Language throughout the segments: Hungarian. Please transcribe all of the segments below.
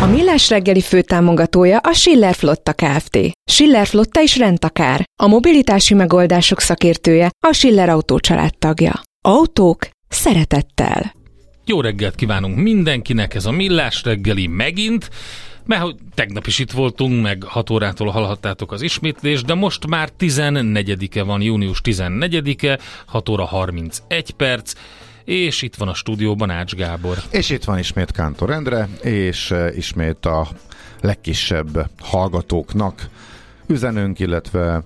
A Millás reggeli főtámogatója a Schiller Flotta Kft. Schiller Flotta is rendtakár. A mobilitási megoldások szakértője a Schiller Autó tagja. Autók szeretettel. Jó reggelt kívánunk mindenkinek, ez a Millás reggeli megint, mert hogy tegnap is itt voltunk, meg 6 órától hallhattátok az ismétlést, de most már 14-e van, június 14-e, 6 óra 31 perc, és itt van a stúdióban Ács Gábor. És itt van ismét Kántor Endre, és uh, ismét a legkisebb hallgatóknak üzenünk, illetve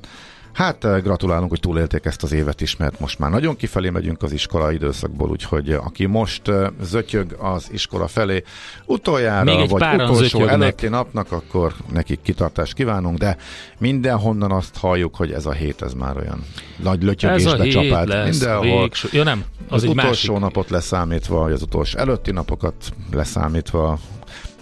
Hát gratulálunk, hogy túlélték ezt az évet is, mert most már nagyon kifelé megyünk az iskola időszakból, úgyhogy aki most zötyög az iskola felé utoljára, Még vagy utolsó zötyögnek. előtti napnak, akkor nekik kitartást kívánunk, de mindenhonnan azt halljuk, hogy ez a hét ez már olyan nagy Ez lötyögés a hét becsapált lesz mindenhol. végső... Ja nem, az, Az, utolsó másik. napot leszámítva, vagy az utolsó előtti napokat leszámítva,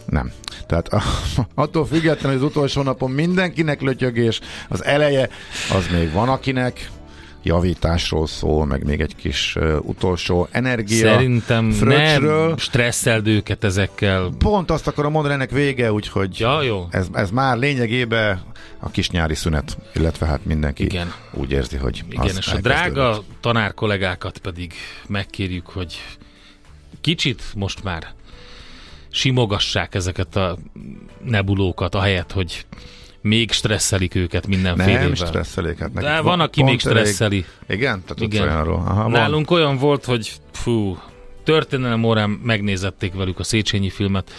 nem. Tehát a, attól függetlenül, hogy az utolsó napon mindenkinek lötyögés, az eleje, az még van akinek, javításról szól, meg még egy kis uh, utolsó energia. Szerintem fröccsről. nem stresszeld őket ezekkel. Pont azt akarom mondani, ennek vége, úgyhogy Ja, jó. ez, ez már lényegében a kis nyári szünet, illetve hát mindenki Igen. úgy érzi, hogy Igen, és a drága tanárkollégákat pedig megkérjük, hogy kicsit most már simogassák ezeket a nebulókat, ahelyett, hogy még stresszelik őket mindenféle Nem stresszelik, hát nekik De van, aki még pont elég- stresszeli. Igen? Te tudsz Igen. olyanról? Aha, van. Nálunk olyan volt, hogy fú, történelem órán megnézették velük a Széchenyi filmet,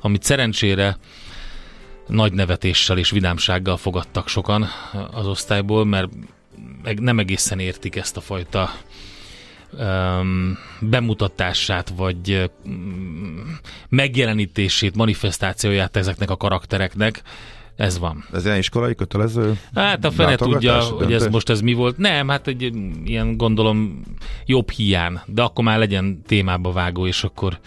amit szerencsére nagy nevetéssel és vidámsággal fogadtak sokan az osztályból, mert nem egészen értik ezt a fajta um, bemutatását, vagy um, megjelenítését, manifestációját ezeknek a karaktereknek. Ez van. Ez ilyen iskolai kötelező? Hát a fene tudja, hogy ez most ez mi volt. Nem, hát egy ilyen gondolom jobb hián, de akkor már legyen témába vágó, és akkor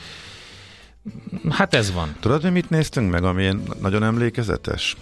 hát ez van. Tudod, hogy mit néztünk meg, ami nagyon emlékezetes?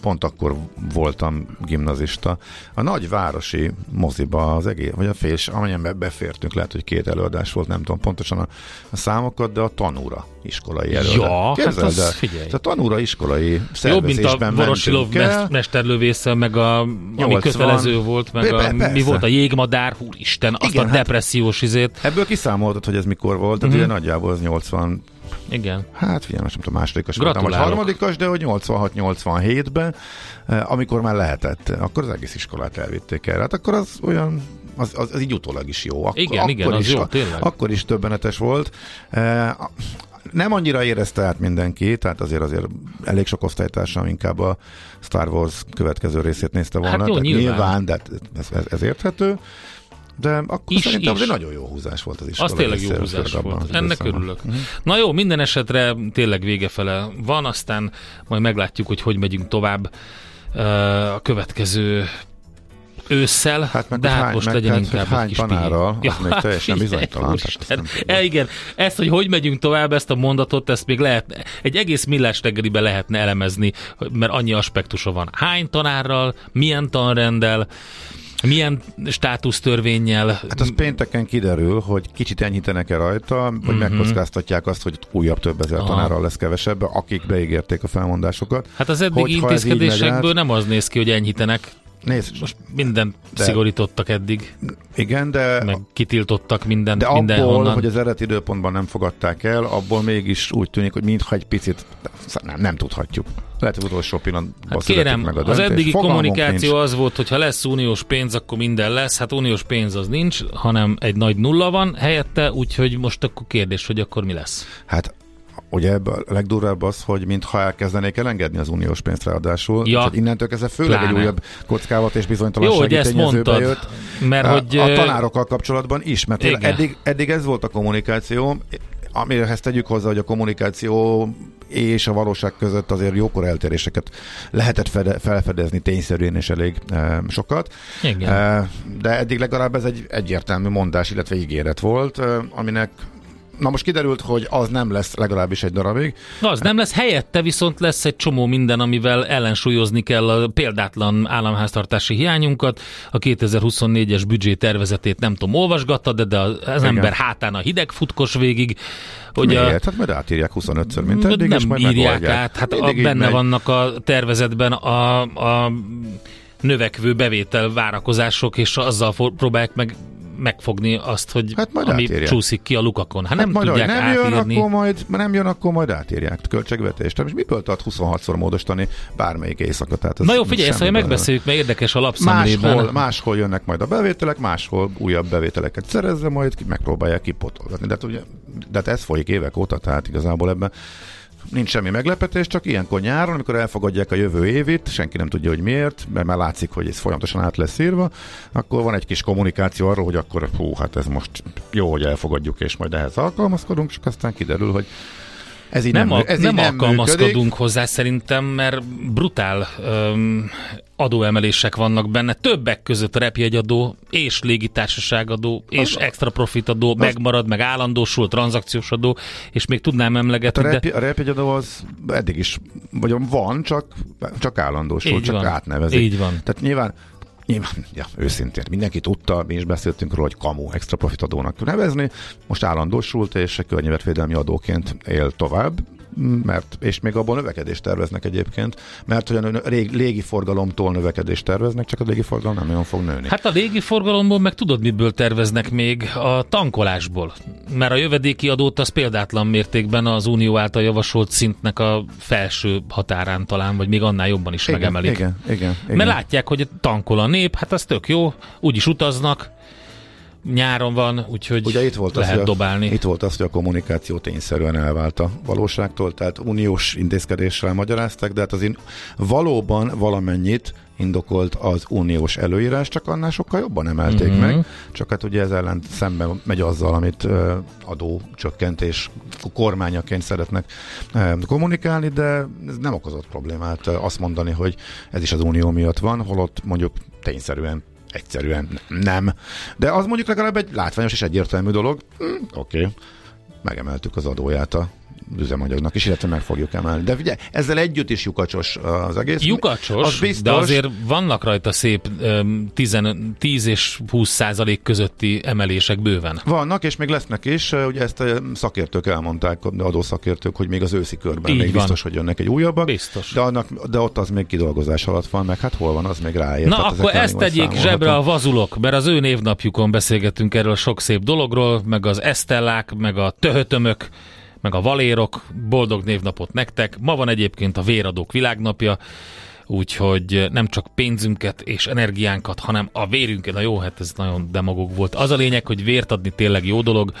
Pont akkor voltam gimnazista. A nagyvárosi moziba az egész, vagy a fél, amelyen be- befértünk, lehet, hogy két előadás volt, nem tudom pontosan a, a számokat, de a tanúra iskolai előadás. Ja, hát Képzeld az el, figyelj. A tanúra iskolai Jobb, mint a szervezésben Vorosilov mentünk el. mest- mesterlövésze, meg a, ami 80. kötelező volt, meg Be- a, be- mi persze. volt a jégmadár, húristen, azt Igen, a hát- depressziós izét. Ebből kiszámoltad, hogy ez mikor volt, tehát Mhm. ugye nagyjából az 80 Igen. Hát figyelj, most nem tudom, másodikas voltam, vagy harmadikas, de hogy 86-87-ben, eh, amikor már lehetett, akkor az egész iskolát elvitték el. Hát akkor az olyan, az, az, az így utólag is jó. Ak- Igen, igen, az is, jó, tényleg. Akkor is többenetes volt. Eh, Nem annyira érezte át mindenki, tehát azért azért elég sok osztálytársam inkább a Star Wars következő részét nézte volna. Hát jó, tehát nyilván. nyilván, de ez, ez, ez érthető. De akkor Is, szerintem is. nagyon jó húzás volt az iskola. Az tényleg jó húzás volt. az Ennek örülök. Mhm. Na jó, minden esetre tényleg vége fele van, aztán majd meglátjuk, hogy hogy megyünk tovább. Ö, A következő ősszel, Hát meg de hát hány- most meg legyen hát, inkább hány egy kis tanárral, az még teljesen bizonytalan, E, igen, ezt, hogy hogy megyünk tovább, ezt a mondatot, ezt még lehet, egy egész millás reggelibe lehetne elemezni, mert annyi aspektusa van. Hány tanárral, milyen tanrenddel, milyen státusztörvényel, Hát az pénteken kiderül, hogy kicsit enyhítenek-e rajta, hogy Mhm. megkockáztatják azt, hogy újabb több ezer Aha. tanárral lesz kevesebb, akik beígérték a felmondásokat. Hát az eddigi Hogyha intézkedésekből át- nem az néz ki, hogy enyhítenek. Nézd, Most mindent De- szigorítottak eddig, igen, de, meg kitiltottak mindent de abból, mindenhonnan. hogy az eredeti időpontban nem fogadták el, abból mégis úgy tűnik, hogy mintha egy picit, nem, nem tudhatjuk. Lehet, hogy utolsó pillanatban Hát kérem, meg a az döntés. eddigi Fogalmunk kommunikáció nincs. az volt, hogy ha lesz uniós pénz, akkor minden lesz. Hát uniós pénz az nincs, hanem egy nagy nulla van helyette, úgyhogy most akkor kérdés, hogy akkor mi lesz. Hát ugye ebből a legdurvább az, hogy mintha elkezdenék elengedni az uniós pénzt ráadásul. Ja. Úgyhogy innentől kezdve főleg Pláne. egy újabb kockávat és Jó, bizonytalansági hogy ezt tényezőbe mondtad, jött. mert A- hogy... a tanárokkal kapcsolatban is, mert eddig, eddig ez volt a kommunikáció, amihez tegyük hozzá, hogy a kommunikáció és a valóság között azért jókor eltéréseket lehetett fede, felfedezni tényszerűen és elég e, sokat. Igen. E, de eddig legalább ez egy egyértelmű mondás, illetve ígéret volt, e, aminek Na most kiderült, hogy az nem lesz legalábbis egy darabig. Az nem lesz helyette, viszont lesz egy csomó minden, amivel ellensúlyozni kell a példátlan államháztartási hiányunkat. A 2024-es büdzsé tervezetét nem tudom, olvasgatta, de, de az Igen. ember hátán a hideg futkos végig. Hogy a, Miért? Hát majd átírják 25-ször, mint eddig, és nem majd írják megoldják. át. Hát a, Mindig benne megy. vannak a tervezetben a, a növekvő bevétel várakozások, és azzal próbálják meg megfogni azt, hogy Hát majd ami átírják. csúszik ki a lukakon. Hát, Hát nem majd, tudják nem jön, akkor majd, nem jön, akkor majd átírják költségvetést. Most miből tart 26-szor módosítani bármelyik éjszaka? Tehát Na jó, figyelj, ezt majd bele. megbeszéljük, mert érdekes a lapszemlében. Máshol, máshol jönnek majd a bevételek, máshol újabb bevételeket szerezve, majd megpróbálják kipotolgatni. De, hát ugye, de hát ez folyik évek óta, tehát igazából ebben nincs semmi meglepetés, csak ilyenkor nyáron, amikor elfogadják a jövő évit, senki nem tudja, hogy miért, mert már látszik, hogy ez folyamatosan át lesz írva, akkor van egy kis kommunikáció arról, hogy akkor hú, hát ez most jó, hogy elfogadjuk, és majd ehhez alkalmazkodunk, csak aztán kiderül, hogy ez így nem, nem, a, ez nem így nem alkalmazkodunk működik. hozzá szerintem, mert brutál öm, adóemelések vannak benne, többek között a repjegyadó és légitársaságadó és extra profitadó megmarad, meg állandósul, tranzakciós adó, és még tudnám Hát emlegetni, a, de rep, a repjegyadó az eddig is, vagy van, csak, csak állandósul, Így csak van. átnevezik. Így van. Tehát nyilván, nyilván ja, őszintén, mindenki tudta, mi is beszéltünk róla, hogy kamu extra profit adónak nevezni, most állandósult, és környezetvédelmi adóként él tovább, mert, és még abból növekedést terveznek egyébként, mert hogy a rég, légiforgalomtól növekedést terveznek, csak a légiforgalom nem nagyon fog nőni. Hát a légiforgalomból meg tudod, miből terveznek még a tankolásból. Mert a jövedéki adót az példátlan mértékben az Unió által javasolt szintnek a felső határán talán, vagy még annál jobban is igen, megemelik. igen, igen, igen. Mert látják, hogy tankol a nép, hát az tök jó, úgyis utaznak, nyáron van, úgyhogy Ugye itt volt, az, lehet hogy a, dobálni. itt volt az, hogy a kommunikáció tényszerűen elvált a valóságtól, tehát uniós intézkedéssel magyarázták, de hát az in, valóban valamennyit indokolt az uniós előírás, csak annál sokkal jobban emelték Mhm. mm-hmm. meg, csak hát ugye ez ellen szemben megy azzal, amit uh, adócsökkentés kormányaként szeretnek uh, kommunikálni, de ez nem okozott problémát uh, azt mondani, hogy ez is az unió miatt van, holott mondjuk tényszerűen egyszerűen nem. De az mondjuk legalább egy látványos és egyértelmű dolog. Hm, Oké, okay. megemeltük az adóját a üzemanyagnak is, illetve meg fogjuk emelni. De ugye ezzel együtt is lyukacsos az egész. Lyukacsos, az biztos, de azért vannak rajta szép öm, 10, 10 és 20 százalék közötti emelések bőven. Vannak, és még lesznek is. Ugye ezt a szakértők elmondták, de adószakértők, hogy még az őszi körben Így még van. biztos, hogy jönnek egy újabbak. Biztos. De, annak, de ott az még kidolgozás alatt van, meg hát hol van, az még ráér. Na Tehát akkor ezt tegyék zsebre a vazulok, mert az ő névnapjukon beszélgetünk erről sok szép dologról, meg az esztellák, meg a töhötömök, meg a valérok. Boldog névnapot nektek. Ma van egyébként a véradók világnapja, úgyhogy nem csak pénzünket és energiánkat, hanem a vérünket. Na jó, hát ez nagyon demagóg volt. Az a lényeg, hogy vért adni tényleg jó dolog,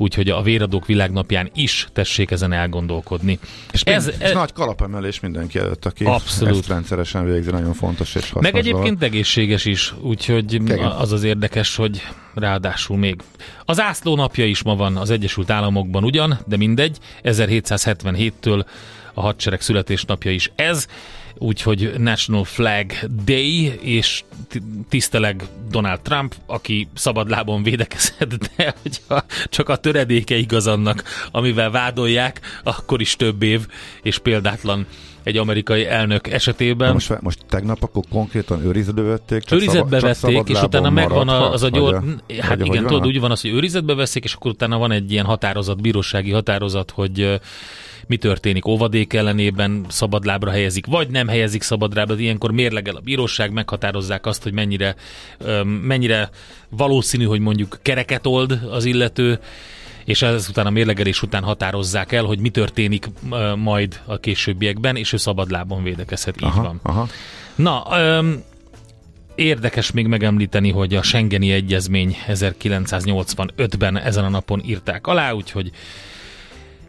úgyhogy a véradók világnapján is tessék ezen elgondolkodni. És, ez, ez nagy kalapemelés mindenki előtt, aki Abszolút. ezt rendszeresen végzi, nagyon fontos és hasznos Meg egyébként dolog. egészséges is, úgyhogy Igen. az az érdekes, hogy ráadásul még. Az ászló napja is ma van az Egyesült Államokban ugyan, de mindegy, 1777-től a hadsereg születésnapja is ez, úgyhogy National Flag Day, és tiszteleg Donald Trump, aki szabadlábon védekezett, de hogyha csak a töredéke igaz annak, amivel vádolják, akkor is több év, és példátlan egy amerikai elnök esetében. most, most tegnap akkor konkrétan őrizetbe vették? Csak őrizetbe szab, vették, és utána megvan az a gyors... Hát igen, tudod, úgy van az, hogy őrizetbe veszik, és akkor utána van egy ilyen határozat, bírósági határozat, hogy mi történik óvadék ellenében, szabadlábra helyezik, vagy nem helyezik szabadlábra, ilyenkor mérlegel a bíróság, meghatározzák azt, hogy mennyire, mennyire valószínű, hogy mondjuk kereket old az illető, és ezután a mérlegelés után határozzák el, hogy mi történik majd a későbbiekben, és ő szabadlábon védekezhet. Így aha, van. Aha. Na, um, érdekes még megemlíteni, hogy a Schengeni Egyezmény 1985-ben ezen a napon írták alá, úgyhogy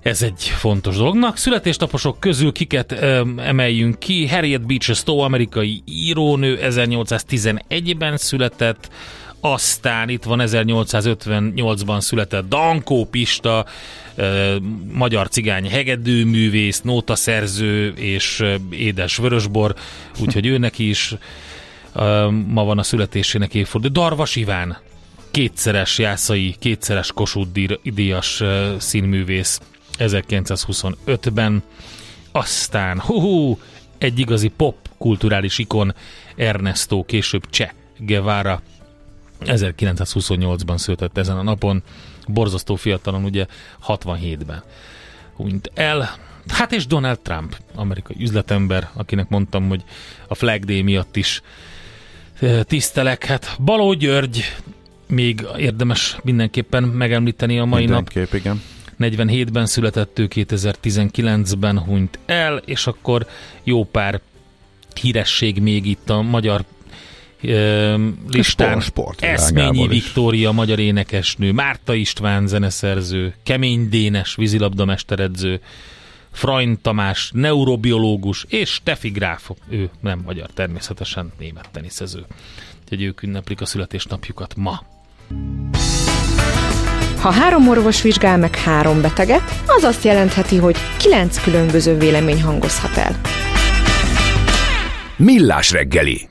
ez egy fontos dolognak. Születésnaposok közül kiket um, emeljünk ki? Harriet Beecher Stowe, amerikai írónő, 1811-ben született, aztán itt van 1858-ban született Dankó Pista, magyar cigány hegedűművész, nótaszerző és édes vörösbor, úgyhogy őnek is ma van a születésének évforduló. Darvas Iván, kétszeres jászai, kétszeres Kossuth díjas színművész 1925-ben. Aztán, hú, egy igazi pop kulturális ikon, Ernesto, később Cseh Guevara 1928-ban született ezen a napon, borzasztó fiatalon, ugye 67-ben hunyt el. Hát és Donald Trump, amerikai üzletember, akinek mondtam, hogy a Flag Day miatt is tisztelek. Hát Baló György, még érdemes mindenképpen megemlíteni a mai Mindenképp, nap. igen. 47-ben született ő, 2019-ben hunyt el, és akkor jó pár híresség még itt a magyar listán. Sport, Eszményi Viktória, magyar énekesnő, Márta István zeneszerző, Kemény Dénes vízilabdamesteredző, Freund Tamás, neurobiológus, és Steffi Gráf, ő nem magyar, természetesen német teniszező. Úgyhogy ők ünneplik a születésnapjukat ma. Ha három orvos vizsgál meg három beteget, az azt jelentheti, hogy kilenc különböző vélemény hangozhat el. Millás reggeli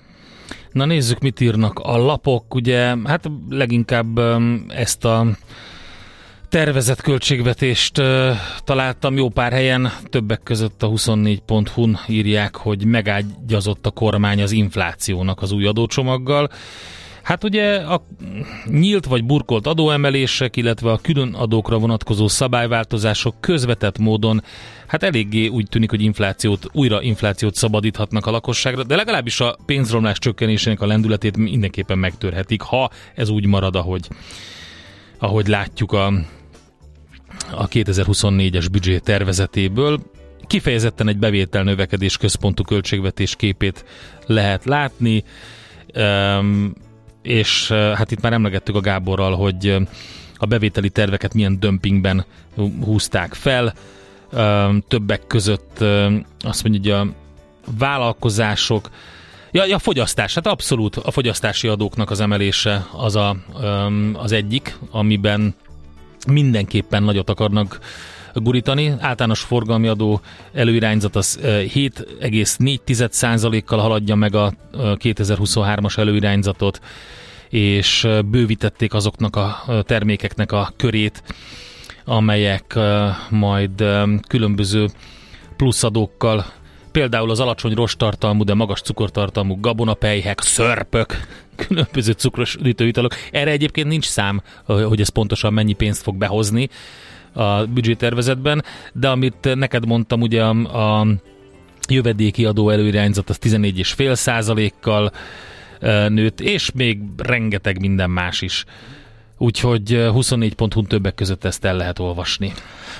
Na nézzük, mit írnak a lapok. Ugye, hát leginkább ezt a tervezett költségvetést találtam jó pár helyen, többek között a 24.hu-n írják, hogy megágyazott a kormány az inflációnak az új adócsomaggal. Hát ugye a nyílt vagy burkolt adóemelések, illetve a külön adókra vonatkozó szabályváltozások közvetett módon hát eléggé úgy tűnik, hogy inflációt, újra inflációt szabadíthatnak a lakosságra, de legalábbis a pénzromlás csökkenésének a lendületét mindenképpen megtörhetik, ha ez úgy marad, ahogy, ahogy látjuk a, a 2024-es büdzsé tervezetéből. Kifejezetten egy bevétel növekedés központú költségvetés képét lehet látni. Um, és hát itt már emlegettük a Gáborral, hogy a bevételi terveket milyen dömpingben húzták fel. Többek között azt mondja, hogy a vállalkozások, Ja, a fogyasztás, hát abszolút a fogyasztási adóknak az emelése az a, az egyik, amiben mindenképpen nagyot akarnak gurítani. Általános forgalmi adó előirányzat az 7,4%-kal haladja meg a 2023-as előirányzatot, és bővítették azoknak a termékeknek a körét, amelyek majd különböző pluszadókkal például az alacsony rostartalmú, de magas cukortartalmú gabonapelyhek, szörpök, különböző cukros üdítőitalok. Erre egyébként nincs szám, hogy ez pontosan mennyi pénzt fog behozni a tervezetben, de amit neked mondtam, ugye a, a jövedéki adó előirányzat az 14,5 százalékkal nőtt, és még rengeteg minden más is. Úgyhogy 24 ponton többek között ezt el lehet olvasni.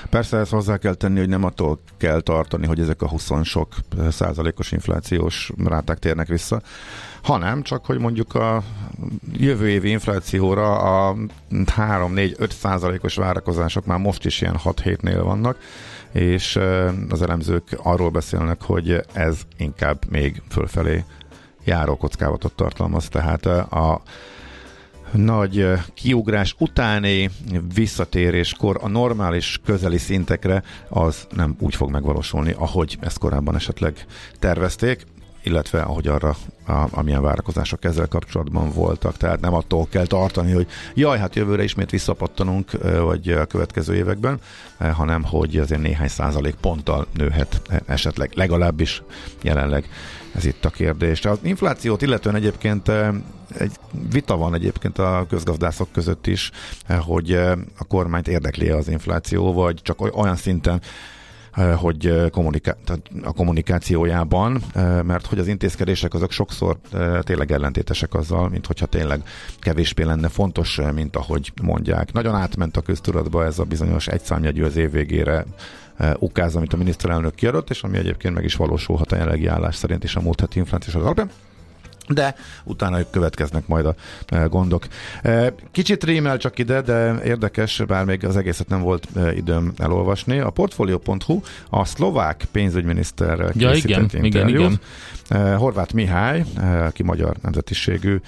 Persze ezt hozzá kell tenni, hogy nem attól kell tartani, hogy ezek a 20 sok százalékos inflációs ráták térnek vissza, hanem csak, hogy mondjuk a jövő évi inflációra a 3-4-5 százalékos várakozások már most is ilyen 6-7-nél vannak, és az elemzők arról beszélnek, hogy ez inkább még fölfelé járó kockávatot tartalmaz, tehát a nagy kiugrás utáni visszatéréskor a normális közeli szintekre az nem úgy fog megvalósulni, ahogy ezt korábban esetleg tervezték illetve ahogy arra, a, amilyen várakozások ezzel kapcsolatban voltak. Tehát nem attól kell tartani, hogy jaj, hát jövőre ismét visszapattanunk, vagy a következő években, hanem hogy azért néhány százalék ponttal nőhet esetleg, legalábbis jelenleg ez itt a kérdés. Az inflációt illetően egyébként egy vita van egyébként a közgazdászok között is, hogy a kormányt érdekli az infláció, vagy csak olyan szinten hogy eh, kommuniká- a kommunikációjában, eh, mert hogy az intézkedések azok sokszor tényleg ellentétesek azzal, mint hogyha tényleg kevésbé lenne fontos, mint ahogy mondják. Nagyon átment a köztudatba ez a bizonyos egyszámjegyű az év végére ukáz, amit a miniszterelnök kiadott, és ami egyébként meg is valósulhat a jelenlegi állás szerint is a múlt heti inflációs alapján de utána következnek majd a e, gondok. E, kicsit rímel csak ide, de érdekes, bár még az egészet nem volt e, időm elolvasni. A Portfolio.hu a szlovák pénzügyminiszterrel ja, igen, igen, igen. Horváth Mihály, aki magyar nemzetiségű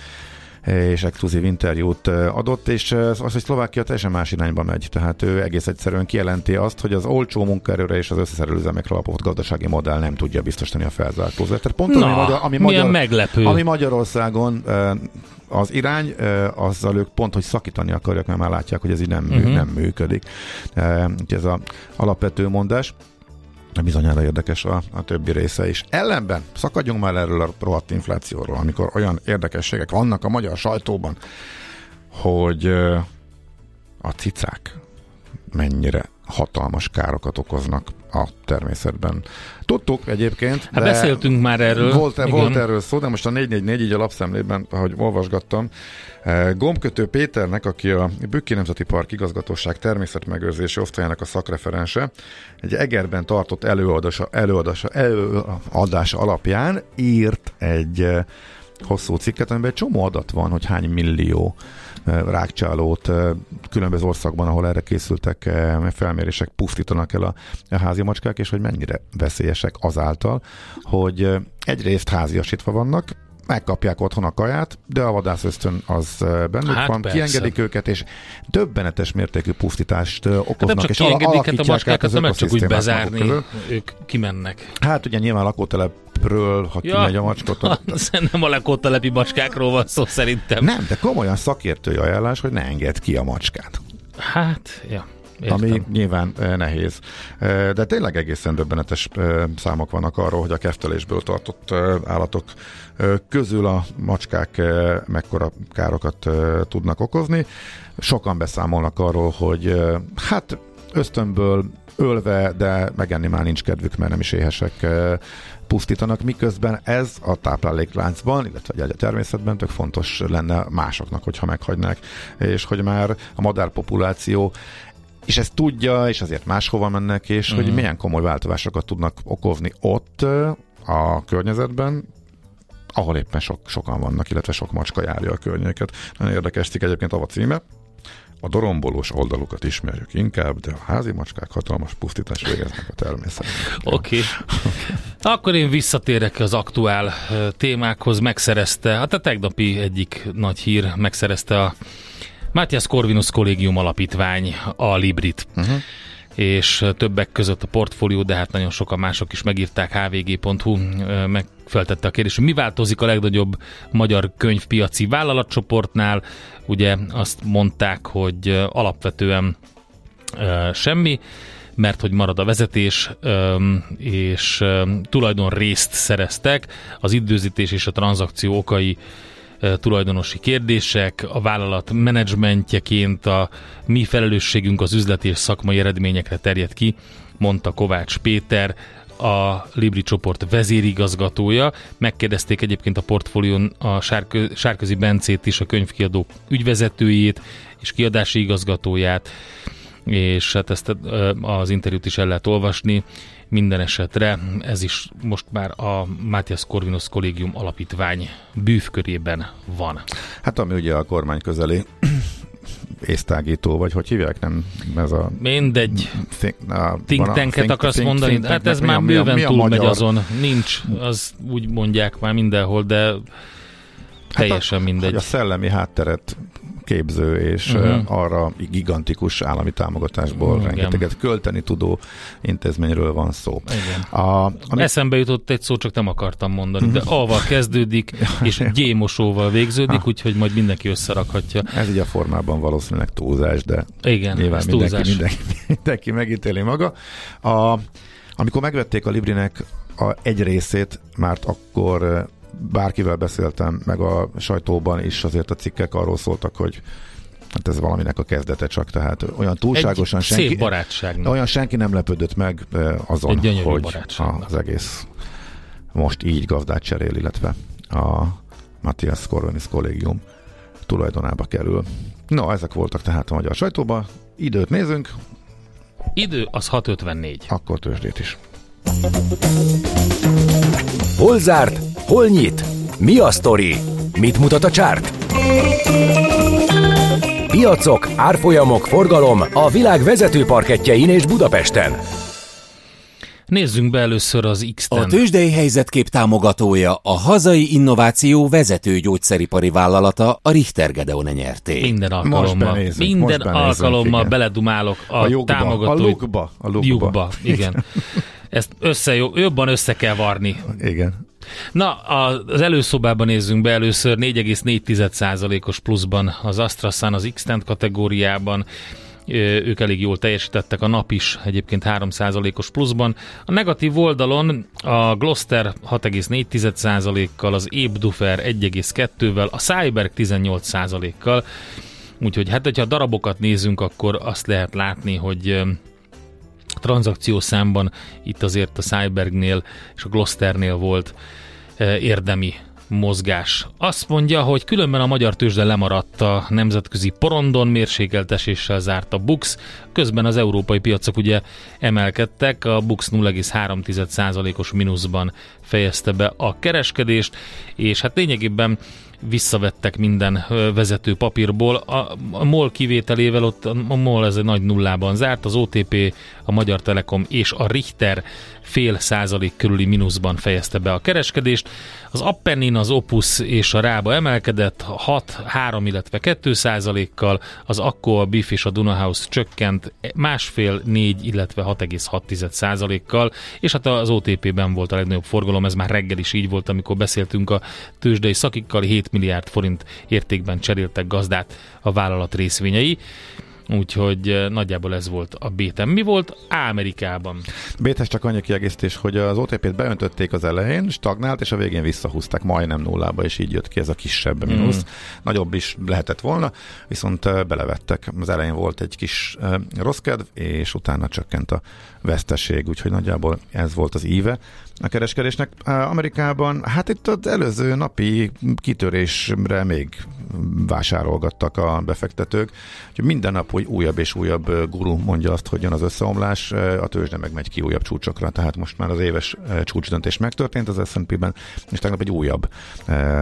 és exkluzív interjút adott, és az, hogy Szlovákia teljesen más irányba megy. Tehát ő egész egyszerűen kijelenti azt, hogy az olcsó munkaerőre és az összeszerelő üzemekre alapult gazdasági modell nem tudja biztosítani a felzárkózást. Tehát pont Na, ami, magyar, ami, magyar, meglepő. ami Magyarországon az irány, azzal ők pont, hogy szakítani akarják, mert már látják, hogy ez így nem, uh-huh. nem működik. Ez az alapvető mondás bizonyára érdekes a, a többi része is. Ellenben szakadjunk már erről a rohadt inflációról, amikor olyan érdekességek vannak a magyar sajtóban, hogy a cicák mennyire hatalmas károkat okoznak a természetben. Tudtuk egyébként. Hát beszéltünk már erről. Volt, volt erről szó, de most a 444 így a lapszemlében, ahogy olvasgattam, eh, Gombkötő Péternek, aki a Bükki Nemzeti Park igazgatóság természetmegőrzési osztályának a szakreferense, egy Egerben tartott előadása, előadása, előadása alapján írt egy eh, hosszú cikket, amiben egy csomó adat van, hogy hány millió rákcsálót különböző országban, ahol erre készültek felmérések, pusztítanak el a, házi macskák, és hogy mennyire veszélyesek azáltal, hogy egyrészt háziasítva vannak, megkapják otthon a kaját, de a vadász ösztön az bennük hát van, persze. kiengedik őket, és döbbenetes mértékű pusztítást okoznak. Hát nem csak és kiengedik, hát a macskákat nem csak úgy bezárni, ők kimennek. Hát ugye nyilván lakótelepről, ha ja, kimegy a macskot. nem a lakótelepi macskákról van szó szerintem. Nem, de komolyan szakértői ajánlás, hogy ne engedd ki a macskát. Hát, ja. Értem. ami nyilván nehéz. De tényleg egészen döbbenetes számok vannak arról, hogy a keftelésből tartott állatok közül a macskák mekkora károkat tudnak okozni. Sokan beszámolnak arról, hogy hát ösztönből ölve, de megenni már nincs kedvük, mert nem is éhesek pusztítanak, miközben ez a táplálékláncban, illetve a természetben tök fontos lenne másoknak, hogyha meghagynák, és hogy már a madárpopuláció és ezt tudja, és azért máshova mennek, és uh-huh. hogy milyen komoly változásokat tudnak okozni ott a környezetben, ahol éppen sok, sokan vannak, illetve sok macska járja a környéket. Nagyon érdekes cikk egyébként a címe. A dorombolós oldalukat ismerjük inkább, de a házi macskák hatalmas pusztítás végeznek a természetben. Oké. Okay. Akkor én visszatérek az aktuál témákhoz. Megszerezte, hát a tegnapi egyik nagy hír, megszerezte a Matthias Corvinus Kollégium Alapítvány a Librit. Uh-huh és többek között a portfólió, de hát nagyon sokan mások is megírták, hvg.hu megfeltette a kérdést, hogy mi változik a legnagyobb magyar könyvpiaci vállalatcsoportnál. Ugye azt mondták, hogy alapvetően semmi, mert hogy marad a vezetés, és tulajdon részt szereztek, az időzítés és a tranzakció okai tulajdonosi kérdések, a vállalat menedzsmentjeként a mi felelősségünk az üzleti és szakmai eredményekre terjed ki, mondta Kovács Péter, a Libri csoport vezérigazgatója. Megkérdezték egyébként a portfólión a Sárkö, Sárközi Bencét is, a könyvkiadó ügyvezetőjét és kiadási igazgatóját, és hát ezt az interjút is el lehet olvasni. Minden esetre ez is most már a Matthias Corvinus Kollégium alapítvány bűvkörében van. Hát ami ugye a kormány közeli észtágító, vagy hogy hívják, nem ez a... Mindegy. Think, a, think tanket akarsz think, mondani? Think, hát ez már mi bőven túlmegy azon. Nincs, az úgy mondják már mindenhol, de teljesen hát a, mindegy. a szellemi hátteret képző, és uh-huh. arra gigantikus állami támogatásból uh, rengeteget költeni tudó intézményről van szó. Igen. A, ami... Eszembe jutott egy szó, csak nem akartam mondani, de A-val kezdődik, és G-mosóval végződik, ah. úgyhogy majd mindenki összerakhatja. Ez így a formában valószínűleg túlzás, de Igen, nyilván mindenki, túlzás. mindenki, mindenki megítéli maga. A, amikor megvették a Librinek a egy részét, már akkor bárkivel beszéltem, meg a sajtóban is azért a cikkek arról szóltak, hogy hát ez valaminek a kezdete csak, tehát olyan túlságosan Egy senki, szép barátságnak. olyan senki nem lepődött meg azon, hogy az egész most így gazdát cserél, illetve a Matthias Corvinus kollégium tulajdonába kerül. No, ezek voltak tehát a magyar sajtóban. Időt nézünk. Idő az 6.54. Akkor tőzsdét is. Hol zárt? Hol nyit? Mi a sztori? Mit mutat a csárt? Piacok, árfolyamok, forgalom a világ vezető parketjein és Budapesten. Nézzünk be először az x -ten. A tőzsdei helyzetkép támogatója a hazai innováció vezető gyógyszeripari vállalata a Richter Gedeon nyerté. Minden alkalommal, benézünk, minden alkalommal beledumálok a, a jogba, támogatói... A lukba. A lukba. Lyukba, igen. Ezt össze, jobban össze kell varni. Igen. Na, az előszobában nézzünk be először 4,4%-os pluszban az AstraZan az x kategóriában ők elég jól teljesítettek, a nap is egyébként 3%-os pluszban. A negatív oldalon a Gloster 6,4%-kal, az Ébdufer 1,2-vel, a Cyber 18%-kal, úgyhogy hát, hogyha darabokat nézünk, akkor azt lehet látni, hogy tranzakciószámban itt azért a Cybergnél és a Glosternél volt érdemi mozgás. Azt mondja, hogy különben a magyar tőzsde lemaradt a nemzetközi porondon, mérsékelteséssel zárt a BUX, közben az európai piacok ugye emelkedtek, a BUX 0,3%-os mínuszban fejezte be a kereskedést, és hát lényegében visszavettek minden vezető papírból. A, MOL kivételével ott a MOL ez egy nagy nullában zárt, az OTP, a Magyar Telekom és a Richter fél százalék körüli mínuszban fejezte be a kereskedést. Az Appennin, az Opus és a Rába emelkedett 6, 3, illetve 2 százalékkal, az Akko, a BIF és a Dunahouse csökkent másfél, 4, illetve 6,6 százalékkal, és hát az OTP-ben volt a legnagyobb forgalom, ez már reggel is így volt, amikor beszéltünk a tőzsdei szakikkal, 7 milliárd forint értékben cseréltek gazdát a vállalat részvényei. Úgyhogy eh, nagyjából ez volt a bétem. Mi volt Amerikában? Bétes csak annyi kiegészítés, hogy az OTP-t beöntötték az elején, stagnált, és a végén visszahúzták majdnem nullába, és így jött ki ez a kisebb mínusz. Mm. Nagyobb is lehetett volna, viszont eh, belevettek. Az elején volt egy kis uh, rossz kedv, és utána csökkent a veszteség, úgyhogy nagyjából ez volt az íve a kereskedésnek. Amerikában, hát itt az előző napi kitörésre még vásárolgattak a befektetők, hogy minden nap hogy újabb és újabb guru mondja azt, hogy jön az összeomlás, a tőzsde meg megy ki újabb csúcsokra, tehát most már az éves csúcsdöntés megtörtént az S&P-ben, és tegnap egy újabb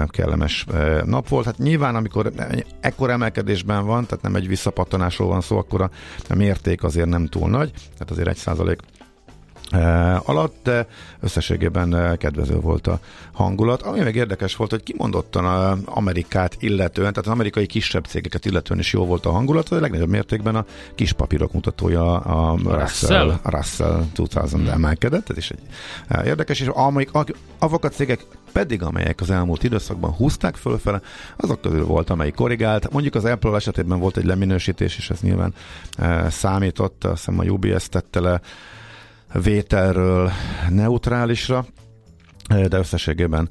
kellemes nap volt. Hát nyilván, amikor ekkor emelkedésben van, tehát nem egy visszapattanásról van szó, akkor a mérték azért nem túl nagy, tehát azért egy százalék alatt, de összességében kedvező volt a hangulat. Ami meg érdekes volt, hogy kimondottan Amerikát illetően, tehát az amerikai kisebb cégeket illetően is jó volt a hangulat, a legnagyobb mértékben a kis papírok mutatója a Russell, Russell 2000 hmm. emelkedett, ez is egy érdekes, és amelyik, azok a cégek pedig, amelyek az elmúlt időszakban húzták fölfele, azok közül volt, amelyik korrigált. Mondjuk az Apple esetében volt egy leminősítés, és ez nyilván e, számított, azt hiszem a UBS tette le vételről neutrálisra, de összességében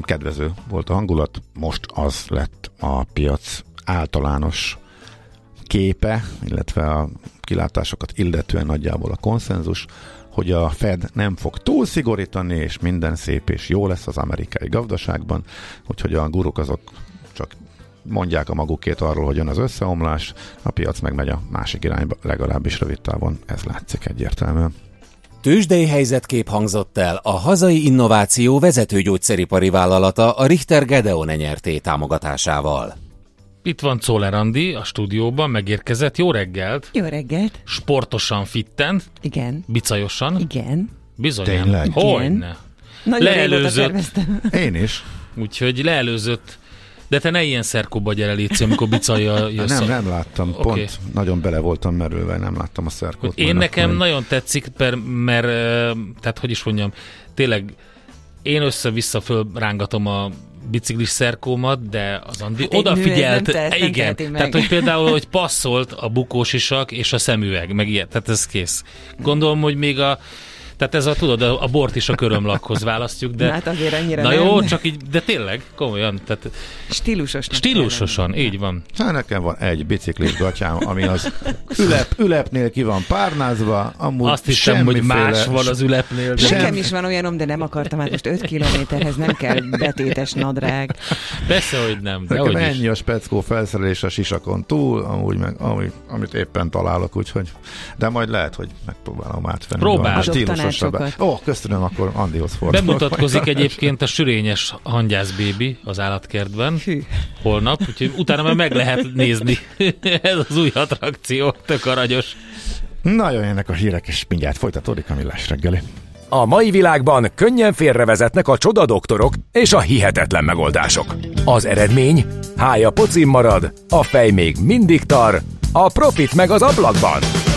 kedvező volt a hangulat. Most az lett a piac általános képe, illetve a kilátásokat illetően nagyjából a konszenzus, hogy a Fed nem fog túl szigorítani, és minden szép és jó lesz az amerikai gazdaságban, úgyhogy a guruk azok csak mondják a magukét arról, hogy jön az összeomlás, a piac meg megy a másik irányba, legalábbis rövid távon, ez látszik egyértelműen. Tőzsdei helyzetkép hangzott el a hazai innováció vezető gyógyszeripari vállalata a Richter Gedeon nyerté támogatásával. Itt van Czoller Andi a stúdióban, megérkezett. Jó reggelt! Jó reggelt! Sportosan fitten. Igen. Bicajosan. Igen. Bizony. Tényleg? Hogyne. Nagyon Leelőzött. Én is. Úgyhogy leelőzött De te ne ilyen szerkóba gyere, Léci, amikor bicalja jössz. Nem, nem láttam, Oké. pont nagyon bele voltam merülve, nem láttam a szerkót. Én nekem akkor nagyon tetszik, mert, mert tehát hogy is mondjam, tényleg én össze-vissza fölrángatom a biciklis szerkómat, de az Andi Hát nő odafigyelt. ez nem nem igen, meg. tehát hogy például, hogy passzolt a bukós isak és a szemüveg, meg ilyet, tehát ez kész. Gondolom, hogy még a tehát ez a, tudod, a, a bort is a körömlakhoz választjuk, de... Hát azért annyira Na nem. jó, csak így, de tényleg, komolyan, tehát Stílusosnak stílusosan, így van. Hát nekem van egy biciklis gatyám, ami az ülep, ülepnél ki van párnázva, amúgy Azt hiszem, hogy más van az ülepnél. De... Nekem Sem- is van olyanom, de nem akartam, hát most 5 kilométerhez nem kell betétes nadrág. Persze, hogy nem, de Nekem hogy is. ennyi a speckó felszerelés a sisakon túl, amúgy meg, ami, amit éppen találok, úgyhogy, de majd lehet, hogy megpróbálom átvenni. Próbáld. Adok Tanácsokat. Ó, köszönöm, akkor Andihoz fordulok. Bemutatkozik egyébként a sürényes hangyász bébi az állatkertben Hű. holnap, úgyhogy utána már meg lehet nézni. Ez az új attrakció, tök aranyos. Na jöjjenek a hírek, és mindjárt folytatódik a millás reggeli. A mai világban könnyen félrevezetnek a csoda doktorok és a hihetetlen megoldások. Az eredmény? Hája pocim marad, a fej még mindig tar, a profit meg az ablakban.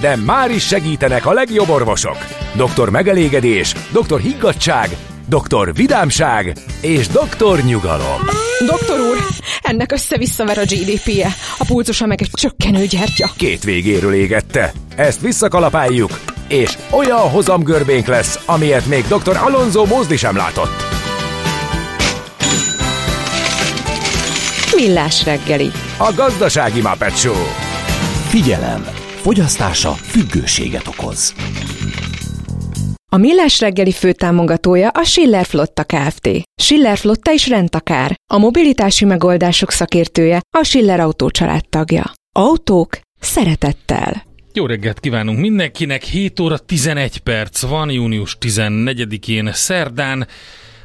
De már is segítenek a legjobb orvosok. Doktor megelégedés, doktor higgadság, doktor vidámság és doktor nyugalom. Doktor úr, ennek össze-visszaver a GDP-je, a pulcosa meg egy csökkenő gyertya. Két végéről égette. Ezt visszakalapáljuk, és olyan hozamgörbénk lesz, amilyet még dr. Alonso Mózdi sem látott. Millás reggeli. A gazdasági Muppet Show. Figyelem! Fogyasztása függőséget okoz. A Millás reggeli főtámogatója a Schiller Flotta Kft. Schiller Flotta is rendtakár. A mobilitási megoldások szakértője a Schiller Autó tagja. Autók szeretettel. Jó reggelt kívánunk mindenkinek, 7 óra 11 perc van, június 14-én szerdán,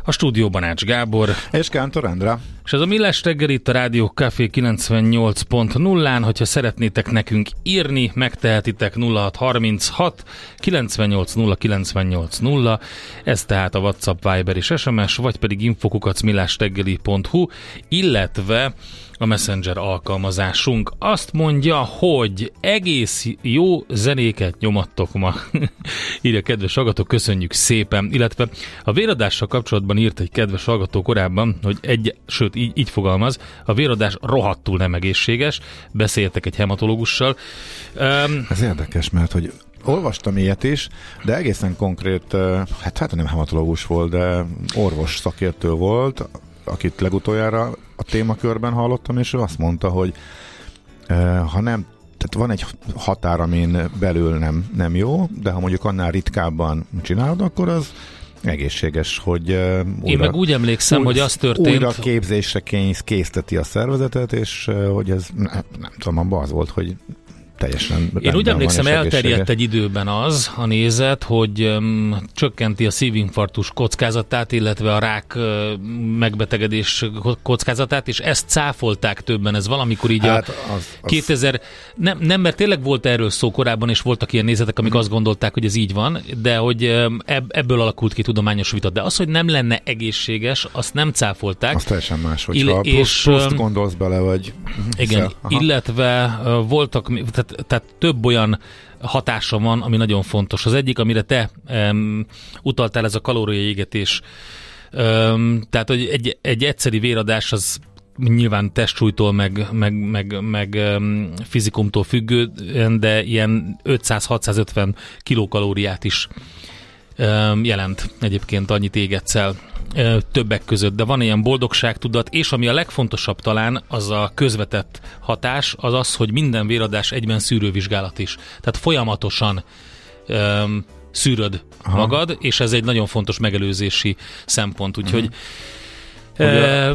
a stúdióban Ács Gábor, És Kántor Endre. És ez a Millás reggel itt a Rádió Café 98.0-án, hogyha szeretnétek nekünk írni, megtehetitek 0636 980 980, ez tehát a WhatsApp, Viber és SMS, vagy pedig infokukacmillásreggeli.hu, illetve a Messenger alkalmazásunk. Azt mondja, hogy egész jó zenéket nyomattok ma. Írja kedves hallgató, köszönjük szépen. Illetve a véradással kapcsolatban írt egy kedves hallgató korábban, hogy egy, sőt így, így fogalmaz, a véradás rohadtul nem egészséges, beszéltek egy hematológussal. Um, Ez érdekes, mert hogy olvastam ilyet is, de egészen konkrét, hát, hát nem hematológus volt, de orvos szakértő volt, akit legutoljára a témakörben hallottam, és ő azt mondta, hogy ha nem tehát van egy határ, amin belül nem, nem jó, de ha mondjuk annál ritkábban csinálod, akkor az egészséges, hogy uh, én meg úgy emlékszem, hogy az történt, Újra képzésre kész, készteti a szervezetet, és uh, hogy ez nem, nem tudom, abban az volt, hogy teljesen Én úgy emlékszem, elterjedt egy időben az a nézet, hogy um, csökkenti a szívinfarktus kockázatát, illetve a rák uh, megbetegedés kockázatát, és ezt cáfolták többen. Ez valamikor így Hát a az, az 2000, nem, nem, mert tényleg volt erről szó korábban, és voltak ilyen nézetek, amik azt gondolták, hogy ez így van, de hogy um, ebb, ebből alakult ki tudományos vita. De az, hogy nem lenne egészséges, azt nem cáfolták. az teljesen más, hogyha Ill- plusz, és, pluszt öm, gondolsz bele, vagy... Igen, Aha. illetve uh, voltak, tehát, tehát több olyan hatása van, ami nagyon fontos. Az egyik, amire te um, utaltál, ez a kalóriaégetés. Um, tehát, hogy egy, egy egyszeri véradás az nyilván testsúlytól, meg, meg, meg, meg um, fizikumtól függően, de ilyen 500-650 kilokalóriát is um, jelent egyébként annyit égetsz el többek között, de van ilyen boldogságtudat, és ami a legfontosabb talán, az a közvetett hatás, az az, hogy minden véradás egyben szűrővizsgálat is. Tehát folyamatosan öm, szűröd Aha. magad, és ez egy nagyon fontos megelőzési szempont, úgyhogy ö,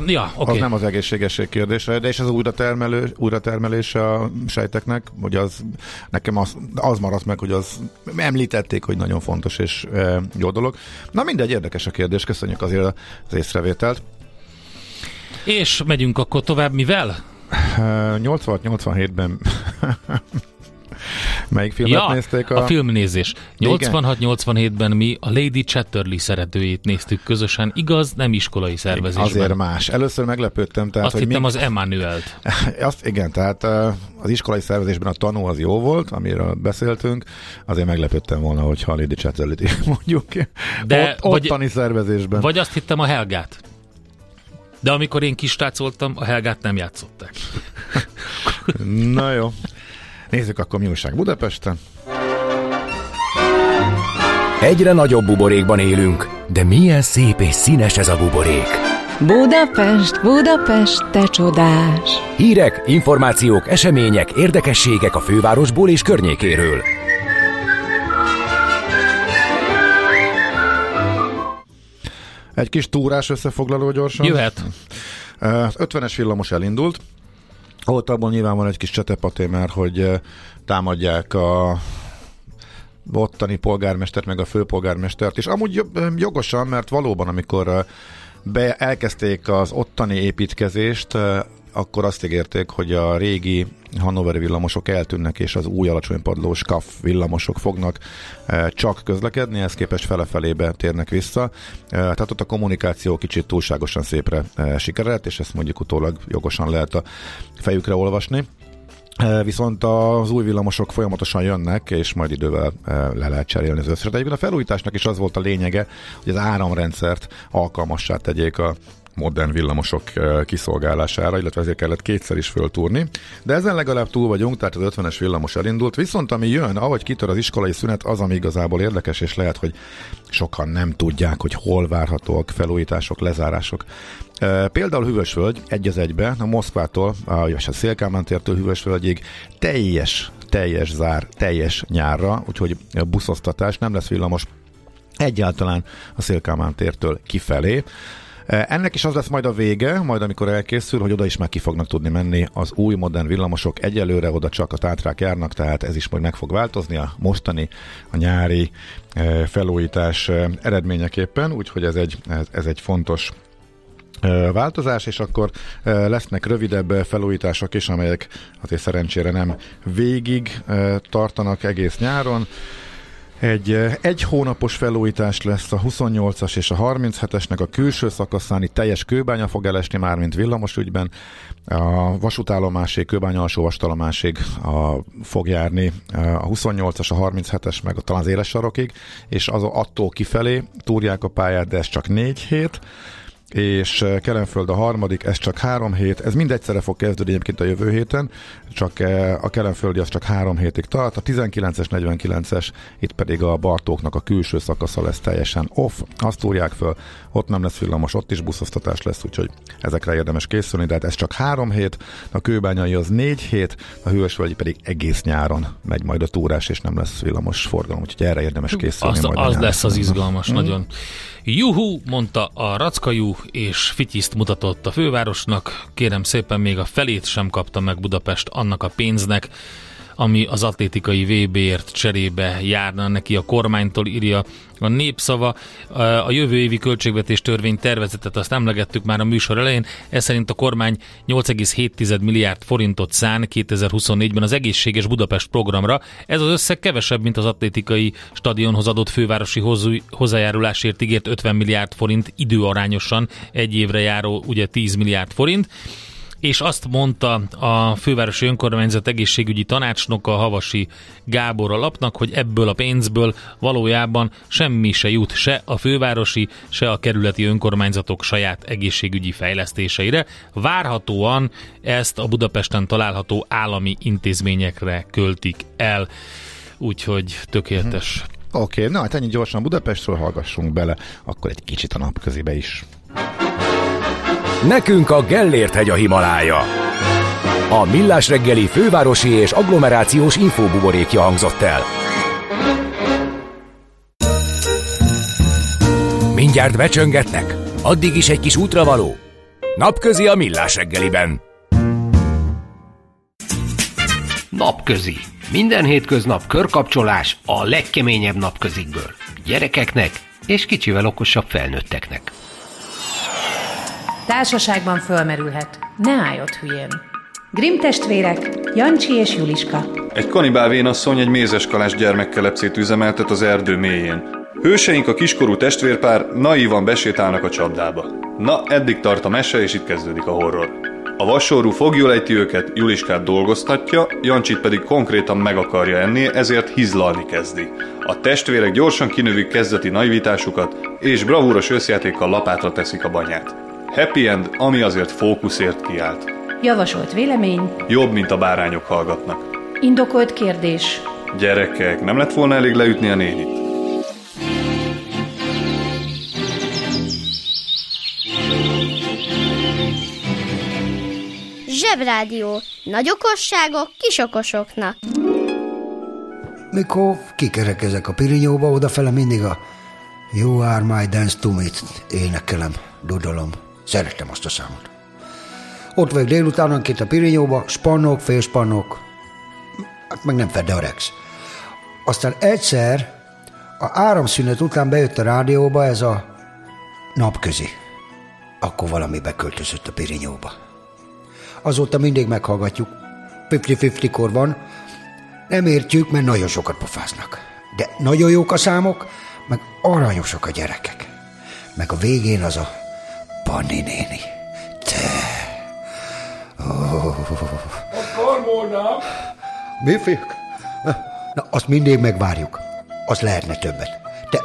ja, oké. Az Okay. nem az egészségesség kérdése, de és az újratermelő, újratermelése a sejteknek, hogy az nekem az, az maradt meg, hogy az említették, hogy nagyon fontos és e, jó dolog. Na mindegy, érdekes a kérdés, köszönjük azért az észrevételt. És megyünk akkor tovább, mivel? E, 86-87-ben Melyik filmet ja, nézték? A... a filmnézés. 86-87-ben mi a Lady Chatterley szeretőjét néztük közösen. Igaz, nem iskolai szervezésben. Azért más. Először meglepődtem. Tehát, Azt hogy hittem mi... az Emmanuelt. Azt, igen, tehát az iskolai szervezésben a tanú az jó volt, amiről beszéltünk. Azért meglepődtem volna, hogyha a Lady Chatterley mondjuk De ott, vagy, ottani szervezésben. Vagy azt hittem a Helgát. De amikor én kistácoltam, a Helgát nem játszották. Na jó. Nézzük akkor mi újság Budapesten. Egyre nagyobb buborékban élünk, de milyen szép és színes ez a buborék. Budapest, Budapest, te csodás! Hírek, információk, események, érdekességek a fővárosból és környékéről. Egy kis túrás összefoglaló gyorsan. Jöhet. 50-es villamos elindult. Ott abban nyilván van egy kis csetepaté, mert hogy támadják a ottani polgármestert, meg a főpolgármestert, és amúgy jogosan, mert valóban, amikor be elkezdték az ottani építkezést, akkor azt ígérték, hogy a régi Hannoveri villamosok eltűnnek, és az új alacsonypadlós KAF villamosok fognak csak közlekedni, ez képest fele-felébe térnek vissza. Tehát ott a kommunikáció kicsit túlságosan szépre sikerült, és ezt mondjuk utólag jogosan lehet a fejükre olvasni. Viszont az új villamosok folyamatosan jönnek, és majd idővel le lehet cserélni az összeset. Egyébként a felújításnak is az volt a lényege, hogy az áramrendszert alkalmassá tegyék a modern villamosok kiszolgálására, illetve ezért kellett kétszer is föltúrni. De ezen legalább túl vagyunk, tehát az 50-es villamos elindult. Viszont ami jön, ahogy kitör az iskolai szünet, az, ami igazából érdekes, és lehet, hogy sokan nem tudják, hogy hol várhatóak felújítások, lezárások. Például Hűvösvölgy egy az egybe, a Moszkvától, és a Szélkámán tértől Hűvösvölgyig teljes, teljes zár, teljes nyárra, úgyhogy buszoztatás, nem lesz villamos egyáltalán a Szélkámán tértől kifelé. Ennek is az lesz majd a vége, majd amikor elkészül, hogy oda is már ki fognak tudni menni az új modern villamosok. Egyelőre oda csak a tátrák járnak, tehát ez is majd meg fog változni a mostani, a nyári felújítás eredményeképpen, úgyhogy ez egy, ez, ez egy fontos változás, és akkor lesznek rövidebb felújítások is, amelyek azért szerencsére nem végig tartanak egész nyáron. Egy egy hónapos felújítás lesz a 28-as és a 37-esnek a külső szakaszán, itt teljes kőbánya fog elesni már, mint villamos ügyben. A vasútállomásig, kőbánya alsó vastállomásig a, fog járni a 28-as, a 37-es, meg a, talán az éles sarokig, és az attól kifelé túrják a pályát, de ez csak négy hét és eh, Kelenföld a harmadik, ez csak három hét, ez mind egyszerre fog kezdődni egyébként a jövő héten, csak eh, a Kelenföldi az csak három hétig tart, a 19-es, 49-es, itt pedig a Bartóknak a külső szakasza lesz teljesen off, azt túrják föl, ott nem lesz villamos, ott is buszosztatás lesz, úgyhogy ezekre érdemes készülni, de hát ez csak három hét, a kőbányai az négy hét, a hűvösvölgyi pedig egész nyáron megy majd a túrás, és nem lesz villamos forgalom, úgyhogy erre érdemes készülni. Az, majd az lesz az izgalmas, hmm. nagyon. Juhu, mondta a rackajú, és fityiszt mutatott a fővárosnak. Kérem szépen, még a felét sem kapta meg Budapest annak a pénznek, ami az atlétikai VB-ért cserébe járna neki a kormánytól, írja a népszava. A jövő évi költségvetés törvény tervezetet azt emlegettük már a műsor elején. Ez szerint a kormány 8,7 milliárd forintot szán 2024-ben az egészséges Budapest programra. Ez az összeg kevesebb, mint az atlétikai stadionhoz adott fővárosi hozzájárulásért ígért 50 milliárd forint időarányosan egy évre járó ugye 10 milliárd forint és azt mondta a fővárosi önkormányzat egészségügyi tanácsnoka Havasi Gábor a lapnak, hogy ebből a pénzből valójában semmi se jut se a fővárosi, se a kerületi önkormányzatok saját egészségügyi fejlesztéseire. Várhatóan ezt a Budapesten található állami intézményekre költik el. Úgyhogy tökéletes. Oké, okay, na hát ennyi gyorsan Budapestről hallgassunk bele, akkor egy kicsit a napközibe is. Nekünk a Gellért hegy a Himalája. A Millás reggeli fővárosi és agglomerációs infóbuborékja hangzott el. Mindjárt becsöngetnek? Addig is egy kis útravaló? Napközi a Millás reggeliben. Napközi. Minden hétköznap körkapcsolás a legkeményebb napközikből. Gyerekeknek és kicsivel okosabb felnőtteknek. Társaságban fölmerülhet. Ne állj ott hülyén. Grim testvérek, Jancsi és Juliska. Egy kanibál vénasszony egy mézeskalás gyermekkelepcét üzemeltet az erdő mélyén. Hőseink a kiskorú testvérpár naívan besétálnak a csapdába. Na, eddig tart a mese, és itt kezdődik a horror. A vasorú fogjul ejti őket, Juliskát dolgoztatja, Jancsit pedig konkrétan meg akarja enni, ezért hizlalni kezdi. A testvérek gyorsan kinövik kezdeti naivitásukat, és bravúros összjátékkal lapátra teszik a banyát. Happy end, ami azért fókuszért kiállt. Javasolt vélemény. Jobb, mint a bárányok hallgatnak. Indokolt kérdés. Gyerekek, nem lett volna elég leütni a nénit? Zsebrádió. Nagy okosságok kis okosoknak. Mikor kikerekezek a pirinyóba, odafele mindig a You are my dance to me énekelem, dudolom. Szeretem azt a számot. Ott vagyok délutánonként a pirinyóba, spannok, félspannok, hát meg nem fedde a rex. Aztán egyszer a áramszünet után bejött a rádióba ez a napközi. Akkor valami beköltözött a pirinyóba. Azóta mindig meghallgatjuk. 50-50-kor van. Nem értjük, mert nagyon sokat pofáznak. De nagyon jók a számok, meg aranyosak a gyerekek. Meg a végén az a Panni néni. Te. Oh. A Mi fiúk? Na, azt mindig megvárjuk. Az lehetne többet. De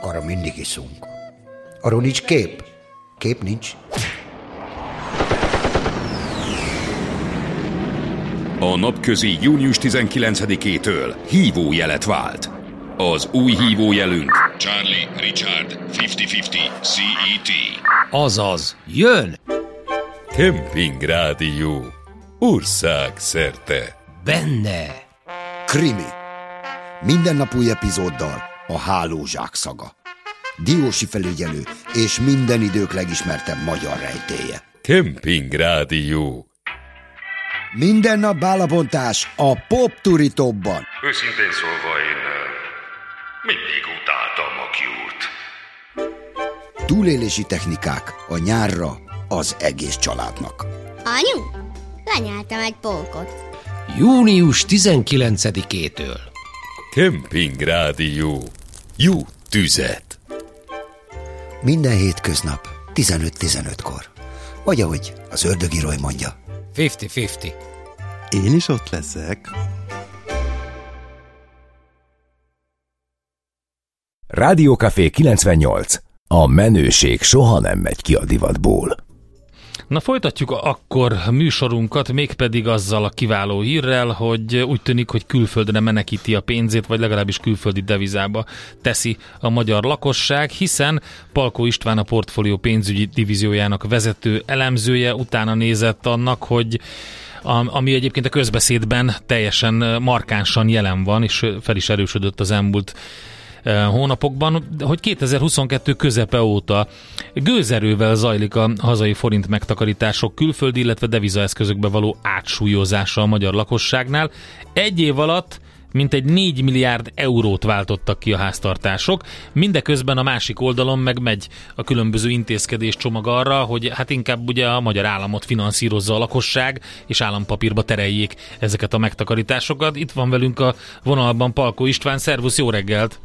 arra mindig iszunk. Arról nincs kép. Kép nincs. A napközi június 19-től hívójelet vált. Az új hívójelünk Charlie Richard 5050 CET. Azaz, jön! Kemping Rádió. Ország szerte. Benne. Krimi. Minden nap új epizóddal a Hálózsák szaga. Diósi felügyelő és minden idők legismertebb magyar rejtéje. Kemping Rádió. Minden nap bálabontás a Pop Tubban. Őszintén szólva én mindig utáltam a Cure-t. Túlélési technikák a nyárra az egész családnak. Anyu, lenyeltem egy polkot. Június 19-től. Kemping Rádió. Jó tüzet. Minden hétköznap 15-15-kor. Vagy ahogy az ördögiroly mondja. 50-50. Én is ott leszek. Rádiókafé 98. A menőség soha nem megy ki a divatból. Na folytatjuk akkor műsorunkat, mégpedig azzal a kiváló hírrel, hogy úgy tűnik, hogy külföldre menekíti a pénzét, vagy legalábbis külföldi devizába teszi a magyar lakosság, hiszen Palkó István a portfólió pénzügyi divíziójának vezető elemzője utána nézett annak, hogy ami egyébként a közbeszédben teljesen markánsan jelen van, és fel is erősödött az elmúlt hónapokban, hogy 2022 közepe óta gőzerővel zajlik a hazai forint megtakarítások külföldi, illetve devizaeszközökbe való átsúlyozása a magyar lakosságnál. Egy év alatt mintegy 4 milliárd eurót váltottak ki a háztartások, mindeközben a másik oldalon meg megy a különböző intézkedés csomag arra, hogy hát inkább ugye a magyar államot finanszírozza a lakosság, és állampapírba tereljék ezeket a megtakarításokat. Itt van velünk a vonalban Palkó István, szervusz, jó reggelt!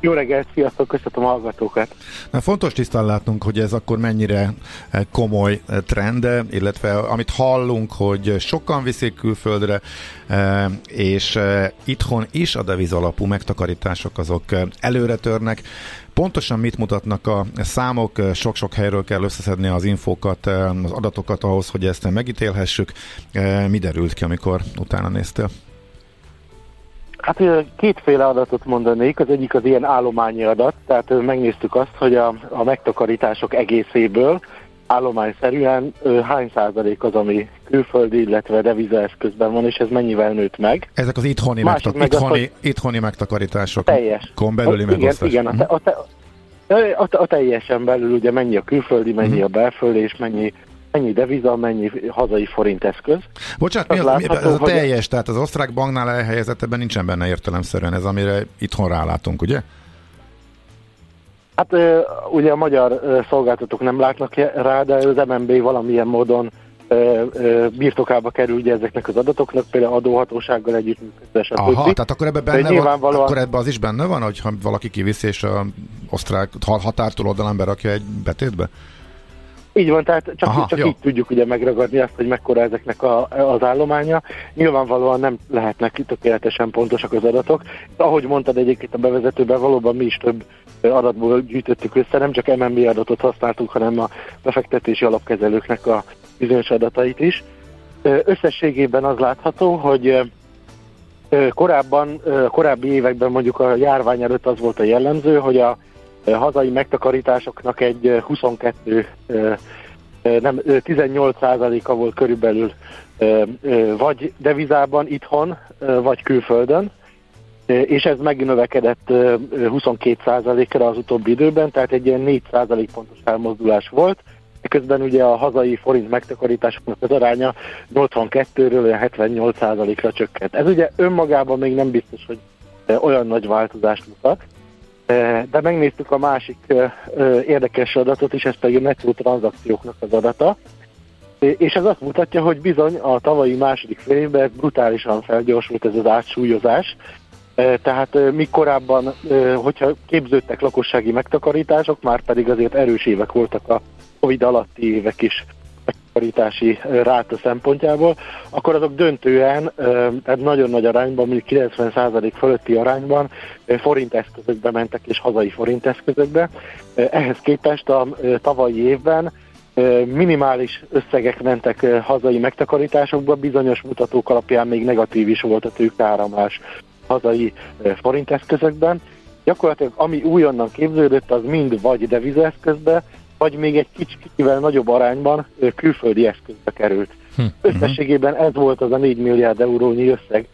Jó reggelt, sziasztok, köszönöm a hallgatókat. Na, fontos tisztán látnunk, hogy ez akkor mennyire eh, komoly eh, trend, illetve amit hallunk, hogy sokan viszik külföldre, eh, és itthon is a devizalapú megtakarítások azok előre törnek. Pontosan mit mutatnak a számok? Sok-sok helyről kell összeszedni az infókat, az adatokat ahhoz, hogy ezt megítélhessük. Mi derült ki, amikor utána néztél? Hát kétféle adatot mondanék, az egyik az ilyen állományi adat, tehát megnéztük azt, hogy a, a megtakarítások egészéből állományszerűen hány százalék az, ami külföldi, illetve devizaeszközben van, és ez mennyivel nőtt meg. Ezek az itthoni, megtak- meg itthoni, az, itthoni megtakarítások. Teljes. Kon belüli igen, megosztás. Igen, a, te, a, te, a, a teljesen belül ugye mennyi a külföldi, mennyi uh-huh. a belföldi, és mennyi mennyi deviza, mennyi hazai forint eszköz. Bocsánat, mi az, látható, ez a teljes, hogy... tehát az osztrák banknál elhelyezett, ebben nincsen benne értelemszerűen ez, amire itthon rálátunk, ugye? Hát ugye a magyar szolgáltatók nem látnak rá, de az MNB valamilyen módon birtokába kerül ugye ezeknek az adatoknak, például adóhatósággal együttműködve. Aha, tehát akkor ebben benne van, akkor ebben az is benne van, hogy ha valaki kiviszi és a osztrák ha- határtól oldalán berakja egy betétbe? Így van, tehát csak, Aha, csak jó. így tudjuk ugye megragadni azt, hogy mekkora ezeknek a, az állománya. Nyilvánvalóan nem lehetnek tökéletesen pontosak az adatok. Ahogy mondtad egyébként a bevezetőben, valóban mi is több adatból gyűjtöttük össze, nem csak MNB adatot használtunk, hanem a befektetési alapkezelőknek a bizonyos adatait is. Összességében az látható, hogy korábban, korábbi években mondjuk a járvány előtt az volt a jellemző, hogy a hazai megtakarításoknak egy ö, 22 ö, ö, nem, ö, 18%-a volt körülbelül vagy devizában itthon, vagy külföldön, és ez megnövekedett ö, ö, 22%-ra az utóbbi időben, tehát egy ilyen 4% pontos elmozdulás volt. Közben ugye a hazai forint megtakarításoknak az aránya 82-ről olyan 78%-ra csökkent. Ez ugye önmagában még nem biztos, hogy olyan nagy változást mutat, de megnéztük a másik érdekes adatot is, ez pedig a nettó tranzakcióknak az adata, és ez azt mutatja, hogy bizony a tavalyi második fél évben brutálisan felgyorsult ez az átsúlyozás, Eh, tehát eh, míg korábban, hogyha képződtek lakossági megtakarítások, már pedig azért erős évek voltak a Covid alatti évek is megtakarítási eh, ráta szempontjából, akkor azok döntően, eh, tehát nagyon nagy arányban, mondjuk 90% fölötti arányban eh, forint eszközökbe mentek és hazai forint eszközökbe. Eh, Ehhez képest a tavalyi évben minimális összegek mentek hazai megtakarításokba, bizonyos mutatók alapján még negatív is volt a tőkeáramlás hazai eh, forint eszközökben. Gyakorlatilag ami újonnan képződött, az mind vagy devizaeszközbe, vagy még egy kicsivel nagyobb arányban külföldi eszközbe került. Összességében ez volt az a 4 milliárd eurónyi összeg,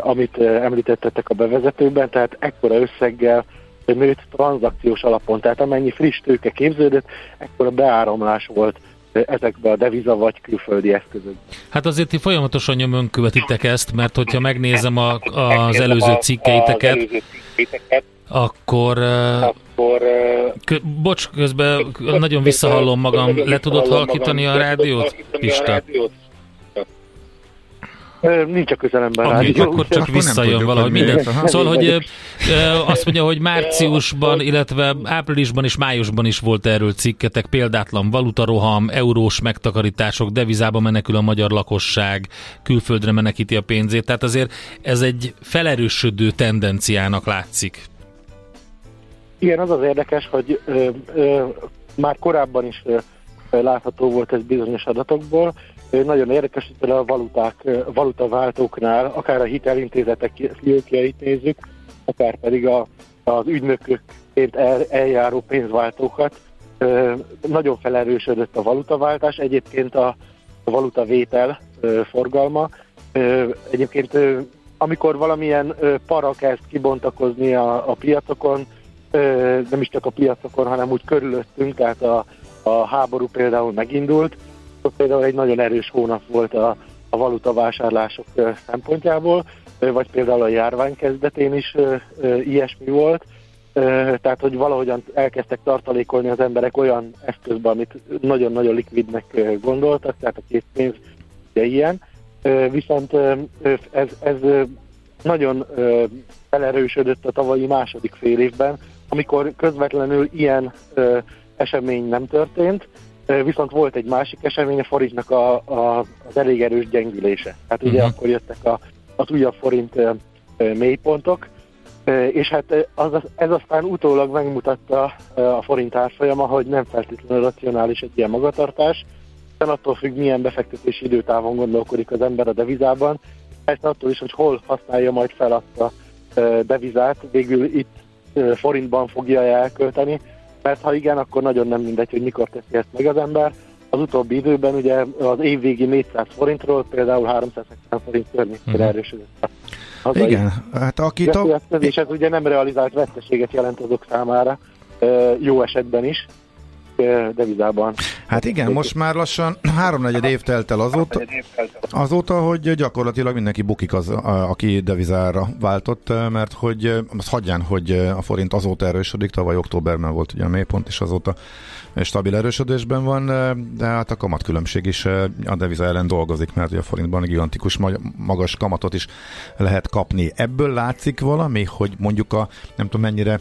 amit említettetek a bevezetőben, tehát ekkora összeggel nőtt tranzakciós alapon, tehát amennyi friss tőke képződött, ekkora beáramlás volt ezekbe a deviza vagy külföldi eszközökbe. Hát azért ti folyamatosan nyomon követitek ezt, mert hogyha megnézem a, az előző cikkeiteket, akkor, akkor kö, bocs, közben nagyon visszahallom magam, le tudod halkítani a rádiót, Pista? Nincs a közelemben Okay, rádió, akkor csak visszajön tudjuk, valahogy hogy minden. Szóval, hogy azt mondja, hogy márciusban, illetve áprilisban és májusban is volt erről cikketek, példátlan valutaroham, eurós megtakarítások, devizába menekül a magyar lakosság, külföldre menekíti a pénzét, tehát azért ez egy felerősödő tendenciának látszik. Igen, az az érdekes, hogy ö, ö, már korábban is ö, látható volt ez bizonyos adatokból. Ö, nagyon érdekes, hogy például a valuták, ö, valutaváltóknál, akár a hitelintézetek fiókjait nézzük, akár pedig a, az ügynökökként el, eljáró pénzváltókat. Ö, nagyon felerősödött a valutaváltás, egyébként a, a valutavétel ö, forgalma. Ö, egyébként ö, amikor valamilyen para kezd kibontakozni a, a piacokon, nem is csak a piacokon, hanem úgy körülöttünk, tehát a, a háború például megindult, akkor például egy nagyon erős hónap volt a, a valutavásárlások szempontjából, vagy például a járvány kezdetén is ilyesmi volt, tehát hogy valahogyan elkezdtek tartalékolni az emberek olyan eszközbe, amit nagyon-nagyon likvidnek gondoltak, tehát a készpénz ugye ilyen, viszont ez, ez nagyon felerősödött a tavalyi második fél évben, amikor közvetlenül ilyen ö, esemény nem történt, viszont volt egy másik esemény, a forintnak a, a, az elég erős gyengülése. Tehát ugye Mhm. akkor jöttek a, az újabb forint ö, ö, mélypontok, Ö, és hát az, ez aztán utólag megmutatta ö, a forint árfolyama, hogy nem feltétlenül racionális egy ilyen magatartás, hiszen attól függ, milyen befektetési időtávon gondolkodik az ember a devizában, persze attól is, hogy hol használja majd fel azt a devizát, végül itt forintban fogja elkölteni, mert ha igen, akkor nagyon nem mindegy, hogy mikor teszi ezt meg az ember. Az utóbbi időben ugye az évvégi 400 forintról például 370 forint környékére Mhm. erősödött hazai Igen, hát akit a... veszélyeszköz, és ez ugye nem realizált veszteséget jelent azok számára, jó esetben is. Devizában. Hát igen, most már lassan háromnegyed év telt el azóta, azóta, hogy gyakorlatilag mindenki bukik az, aki devizára váltott, mert hogy azt hagyján, hogy a forint azóta erősödik, tavaly októberben volt ugye a mélypont, és azóta stabil erősödésben van, de hát a kamatkülönbség is a deviza ellen dolgozik, mert a forintban gigantikus ma- magas kamatot is lehet kapni. Ebből látszik valami, hogy mondjuk a, nem tudom mennyire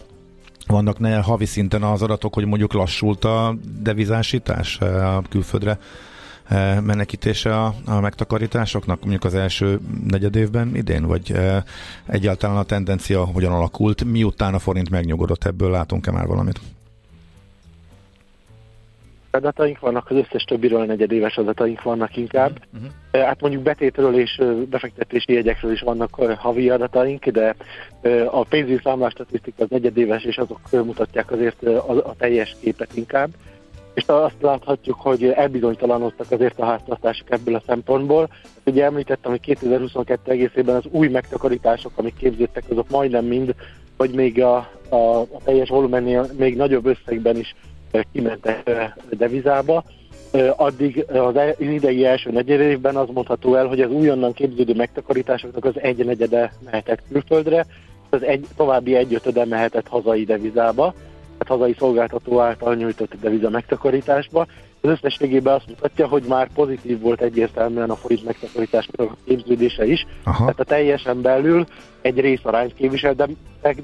vannak ne havi szinten az adatok, hogy mondjuk lassult a devizásítás eh, a külföldre eh, menekítése a, a megtakarításoknak, mondjuk az első negyed évben idén, vagy eh, egyáltalán a tendencia hogyan alakult, miután a forint megnyugodott, ebből látunk-e már valamit? Adataink vannak, az összes többiről negyedéves adataink vannak inkább. Uh-huh. Hát mondjuk betétről és befektetési jegyekről is vannak havi adataink, de a pénzügyi számlás statisztika az negyedéves, és azok mutatják azért a, teljes képet inkább. És azt láthatjuk, hogy elbizonytalanodtak azért a háztartások ebből a szempontból. Ugye említettem, hogy 2022 egészében az új megtakarítások, amik képződtek, azok majdnem mind, vagy még a, a, a teljes volumennél még nagyobb összegben is kimentek devizába. Addig az e- idei első negyed évben az mondható el, hogy az újonnan képződő megtakarításoknak az egy negyede mehetett külföldre, az egy, további egyötöde mehetett hazai devizába, tehát hazai szolgáltató által nyújtott deviza megtakarításba. Az összességében azt mutatja, hogy már pozitív volt egyértelműen a forint megtakarításnak a képződése is. Aha. Tehát a teljesen belül egy részarányt képviseltek,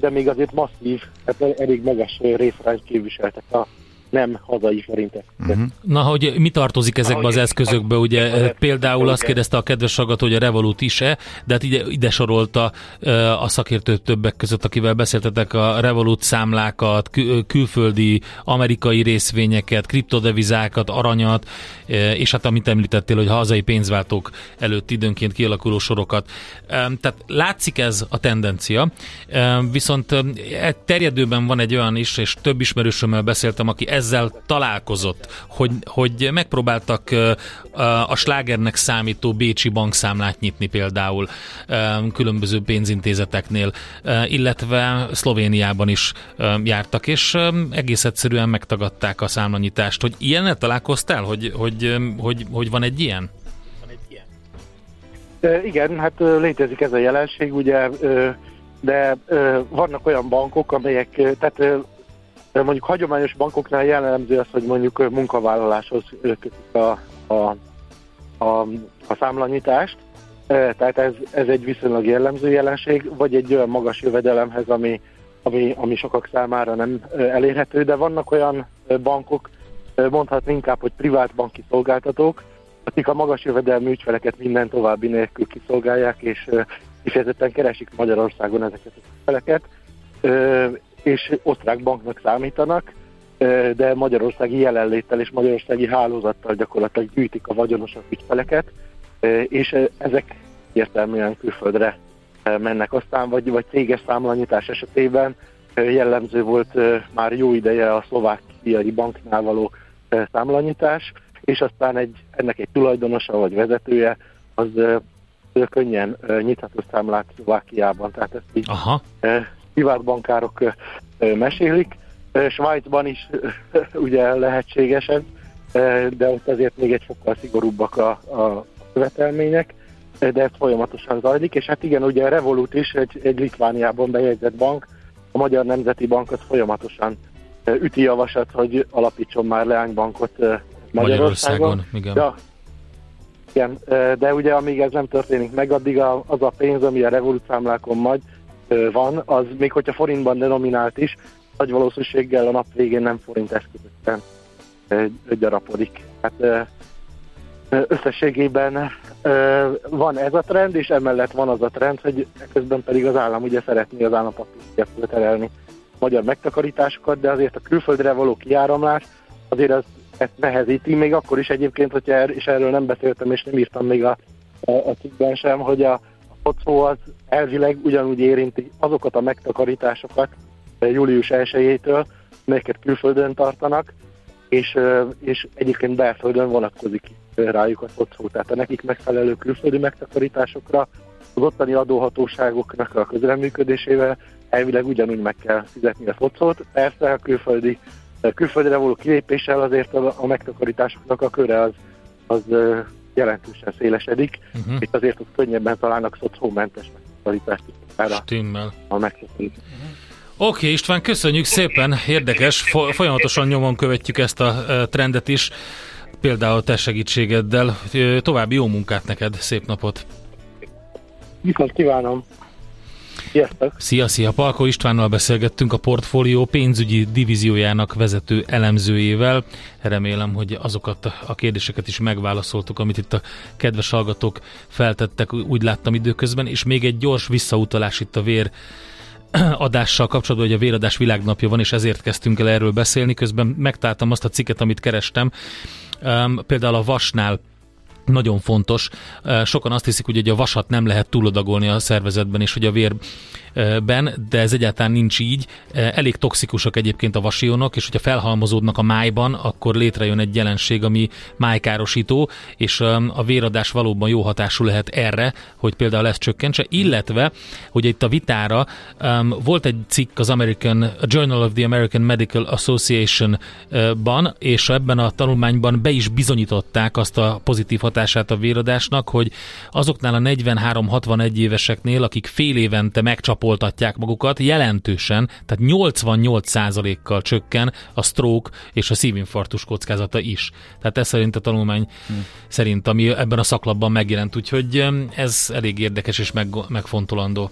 de még azért masszív, tehát elég magas részarányt képviseltek a nem hazai forintek. Uh-huh. Na, hogy mi tartozik ezekbe az eszközökbe, ugye eh, például azt kérdezte a kedves hallgató, hogy a Revolut is-e, de hát ide, ide sorolta eh, a szakértő többek között, akivel beszéltetek a Revolut számlákat, kül- külföldi amerikai részvényeket, kriptodevizákat, aranyat, eh, és hát amit említettél, hogy hazai pénzváltók előtt időnként kialakuló sorokat. Tehát látszik ez a tendencia, viszont terjedőben van egy olyan is, és több ismerősömmel beszéltem, aki ezzel találkozott, hogy, hogy megpróbáltak a slágernek számító bécsi bankszámlát nyitni például különböző pénzintézeteknél, illetve Szlovéniában is jártak, és egész egyszerűen megtagadták a számlanyitást. Hogy ilyennel találkoztál, hogy, hogy, hogy, hogy van egy ilyen? Igen, hát létezik ez a jelenség, ugye, de vannak olyan bankok, amelyek, tehát mondjuk hagyományos bankoknál jellemző az, hogy mondjuk munkavállaláshoz kötik a, a, a, a számlanyítást, Ö, tehát ez, ez egy viszonylag jellemző jelenség, vagy egy olyan magas jövedelemhez, ami, ami, ami sokak számára nem ö, elérhető, de vannak olyan ö, bankok, mondhatni inkább, hogy privát banki szolgáltatók, akik a magas jövedelmű ügyfeleket minden további nélkül kiszolgálják, és kifejezetten keresik Magyarországon ezeket az ügyfeleket, és osztrák banknak számítanak, de magyarországi jelenléttel és magyarországi hálózattal gyakorlatilag gyűjtik a vagyonosabb ügyfeleket, és ezek értelműen külföldre mennek aztán, vagy, vagy céges számlanyítás esetében jellemző volt már jó ideje a szlovákiai banknál való számlanyítás, és aztán egy, ennek egy tulajdonosa vagy vezetője az könnyen nyitható számlát Szlovákiában, tehát ezt így Aha. Privát bankárok mesélik. Svájcban is ugye lehetséges ez, ö, de ott azért még egy sokkal szigorúbbak a, a követelmények, de ez folyamatosan zajlik, és hát igen, ugye a Revolut is egy, egy Litvániában bejegyzett bank, a Magyar Nemzeti Bank az folyamatosan üti javaslat, hogy alapítson már leánybankot Magyarországon. Magyarországon, igen. Ja, igen, de ugye amíg ez nem történik meg, addig az a pénz, ami a Revolut számlákon majd van, az még hogyha forintban denominált is, nagy valószínűséggel a nap végén nem forint eszközökben gyarapodik. Hát összességében van ez a trend, és emellett van az a trend, hogy közben pedig az állam ugye szeretné az állampapírpiacra terelni magyar megtakarításokat, de azért a külföldre való kiáramlás azért az ezt nehezíti, még akkor is egyébként, hogyha er, és erről nem beszéltem, és nem írtam még a, a, a cikkben sem, hogy a focó az elvileg ugyanúgy érinti azokat a megtakarításokat eh, július 1-től, melyeket külföldön tartanak, és, eh, és egyébként belföldön vonatkozik eh, rájuk a focó. Tehát a nekik megfelelő külföldi megtakarításokra az ottani adóhatóságoknak a közreműködésével elvileg ugyanúgy meg kell fizetni a focót. Persze a külföldi külföldre való kilépéssel azért a, a megtakarításoknak a köre az, az jelentősen szélesedik, Uh-huh. itt azért ott könnyebben találnak szociómentes megtakarítást erre Stimmel. a megtakarítás. Oké, István, köszönjük szépen, érdekes, fo- folyamatosan nyomon követjük ezt a e, trendet is, például te segítségeddel. További jó munkát neked, szép napot! Viszont kívánom! Sziasztok! Szia, szia! Palko Istvánnal beszélgettünk a portfólió pénzügyi divíziójának vezető elemzőjével. Remélem, hogy azokat a kérdéseket is megválaszoltuk, amit itt a kedves hallgatók feltettek, úgy láttam időközben, és még egy gyors visszautalás itt a vér adással kapcsolatban, hogy a véradás világnapja van, és ezért kezdtünk el erről beszélni. Közben megtaláltam azt a cikket, amit kerestem. Um, például a vasnál nagyon fontos. Sokan azt hiszik, hogy a vasat nem lehet túlodagolni a szervezetben, és hogy a vérben, de ez egyáltalán nincs így. Uh, Elég toxikusak egyébként a vasionok, és hogyha felhalmozódnak a májban, akkor létrejön egy jelenség, ami májkárosító, és a véradás valóban jó hatású lehet erre, hogy például ezt csökkentse, illetve, hogy itt a vitára um, volt egy cikk az American a Journal of the American Medical Association-ban, és ebben a tanulmányban be is bizonyították azt a pozitív hatását a véradásnak, hogy azoknál a 43-61 éveseknél, akik fél évente megcsapoltatják magukat, jelentősen, tehát 88%-kal csökken a stroke és a szívinfarktus kockázata is. Tehát ez szerint a tanulmány hmm. szerint, ami ebben a szaklapban megjelent, úgyhogy ez elég érdekes és meg, megfontolandó.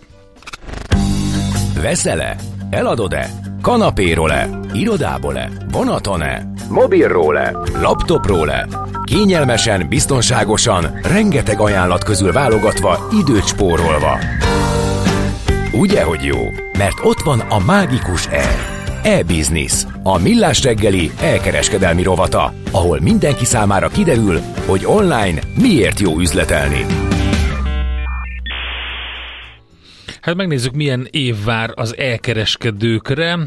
Veszel-e? Eladod-e? Kanapéról-e? Irodából-e? Vonaton-e? Mobilról-e? Laptopról-e? Kényelmesen, biztonságosan, rengeteg ajánlat közül válogatva, időt spórolva. Ugye, hogy jó? Mert ott van a mágikus E. E-Business, a millás reggeli elkereskedelmi rovata, ahol mindenki számára kiderül, hogy online miért jó üzletelni. Hát megnézzük, milyen év vár az elkereskedőkre.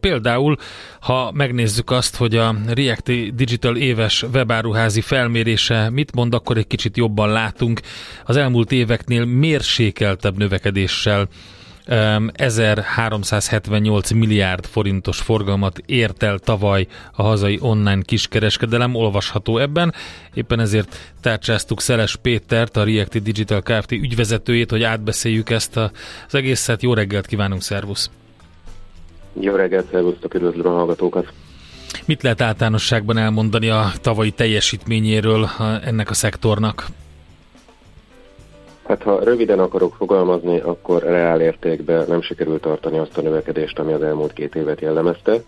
Például, ha megnézzük azt, hogy a React Digital éves webáruházi felmérése mit mond, akkor egy kicsit jobban látunk. Az elmúlt éveknél mérsékeltebb növekedéssel 1378 milliárd forintos forgalmat ért el tavaly a hazai online kiskereskedelem, olvasható ebben. Éppen ezért tárcsáztuk Szeles Pétert, a React Digital Kft. ügyvezetőjét, hogy átbeszéljük ezt az egészet. Jó reggelt kívánunk, szervusz! Jó reggelt, szervusztok, üdvözlöm a hallgatókat. Mit lehet általánosságban elmondani a tavalyi teljesítményéről ennek a szektornak? Hát ha röviden akarok fogalmazni, akkor reál értékben nem sikerült tartani azt a növekedést, ami az elmúlt két évet jellemezte.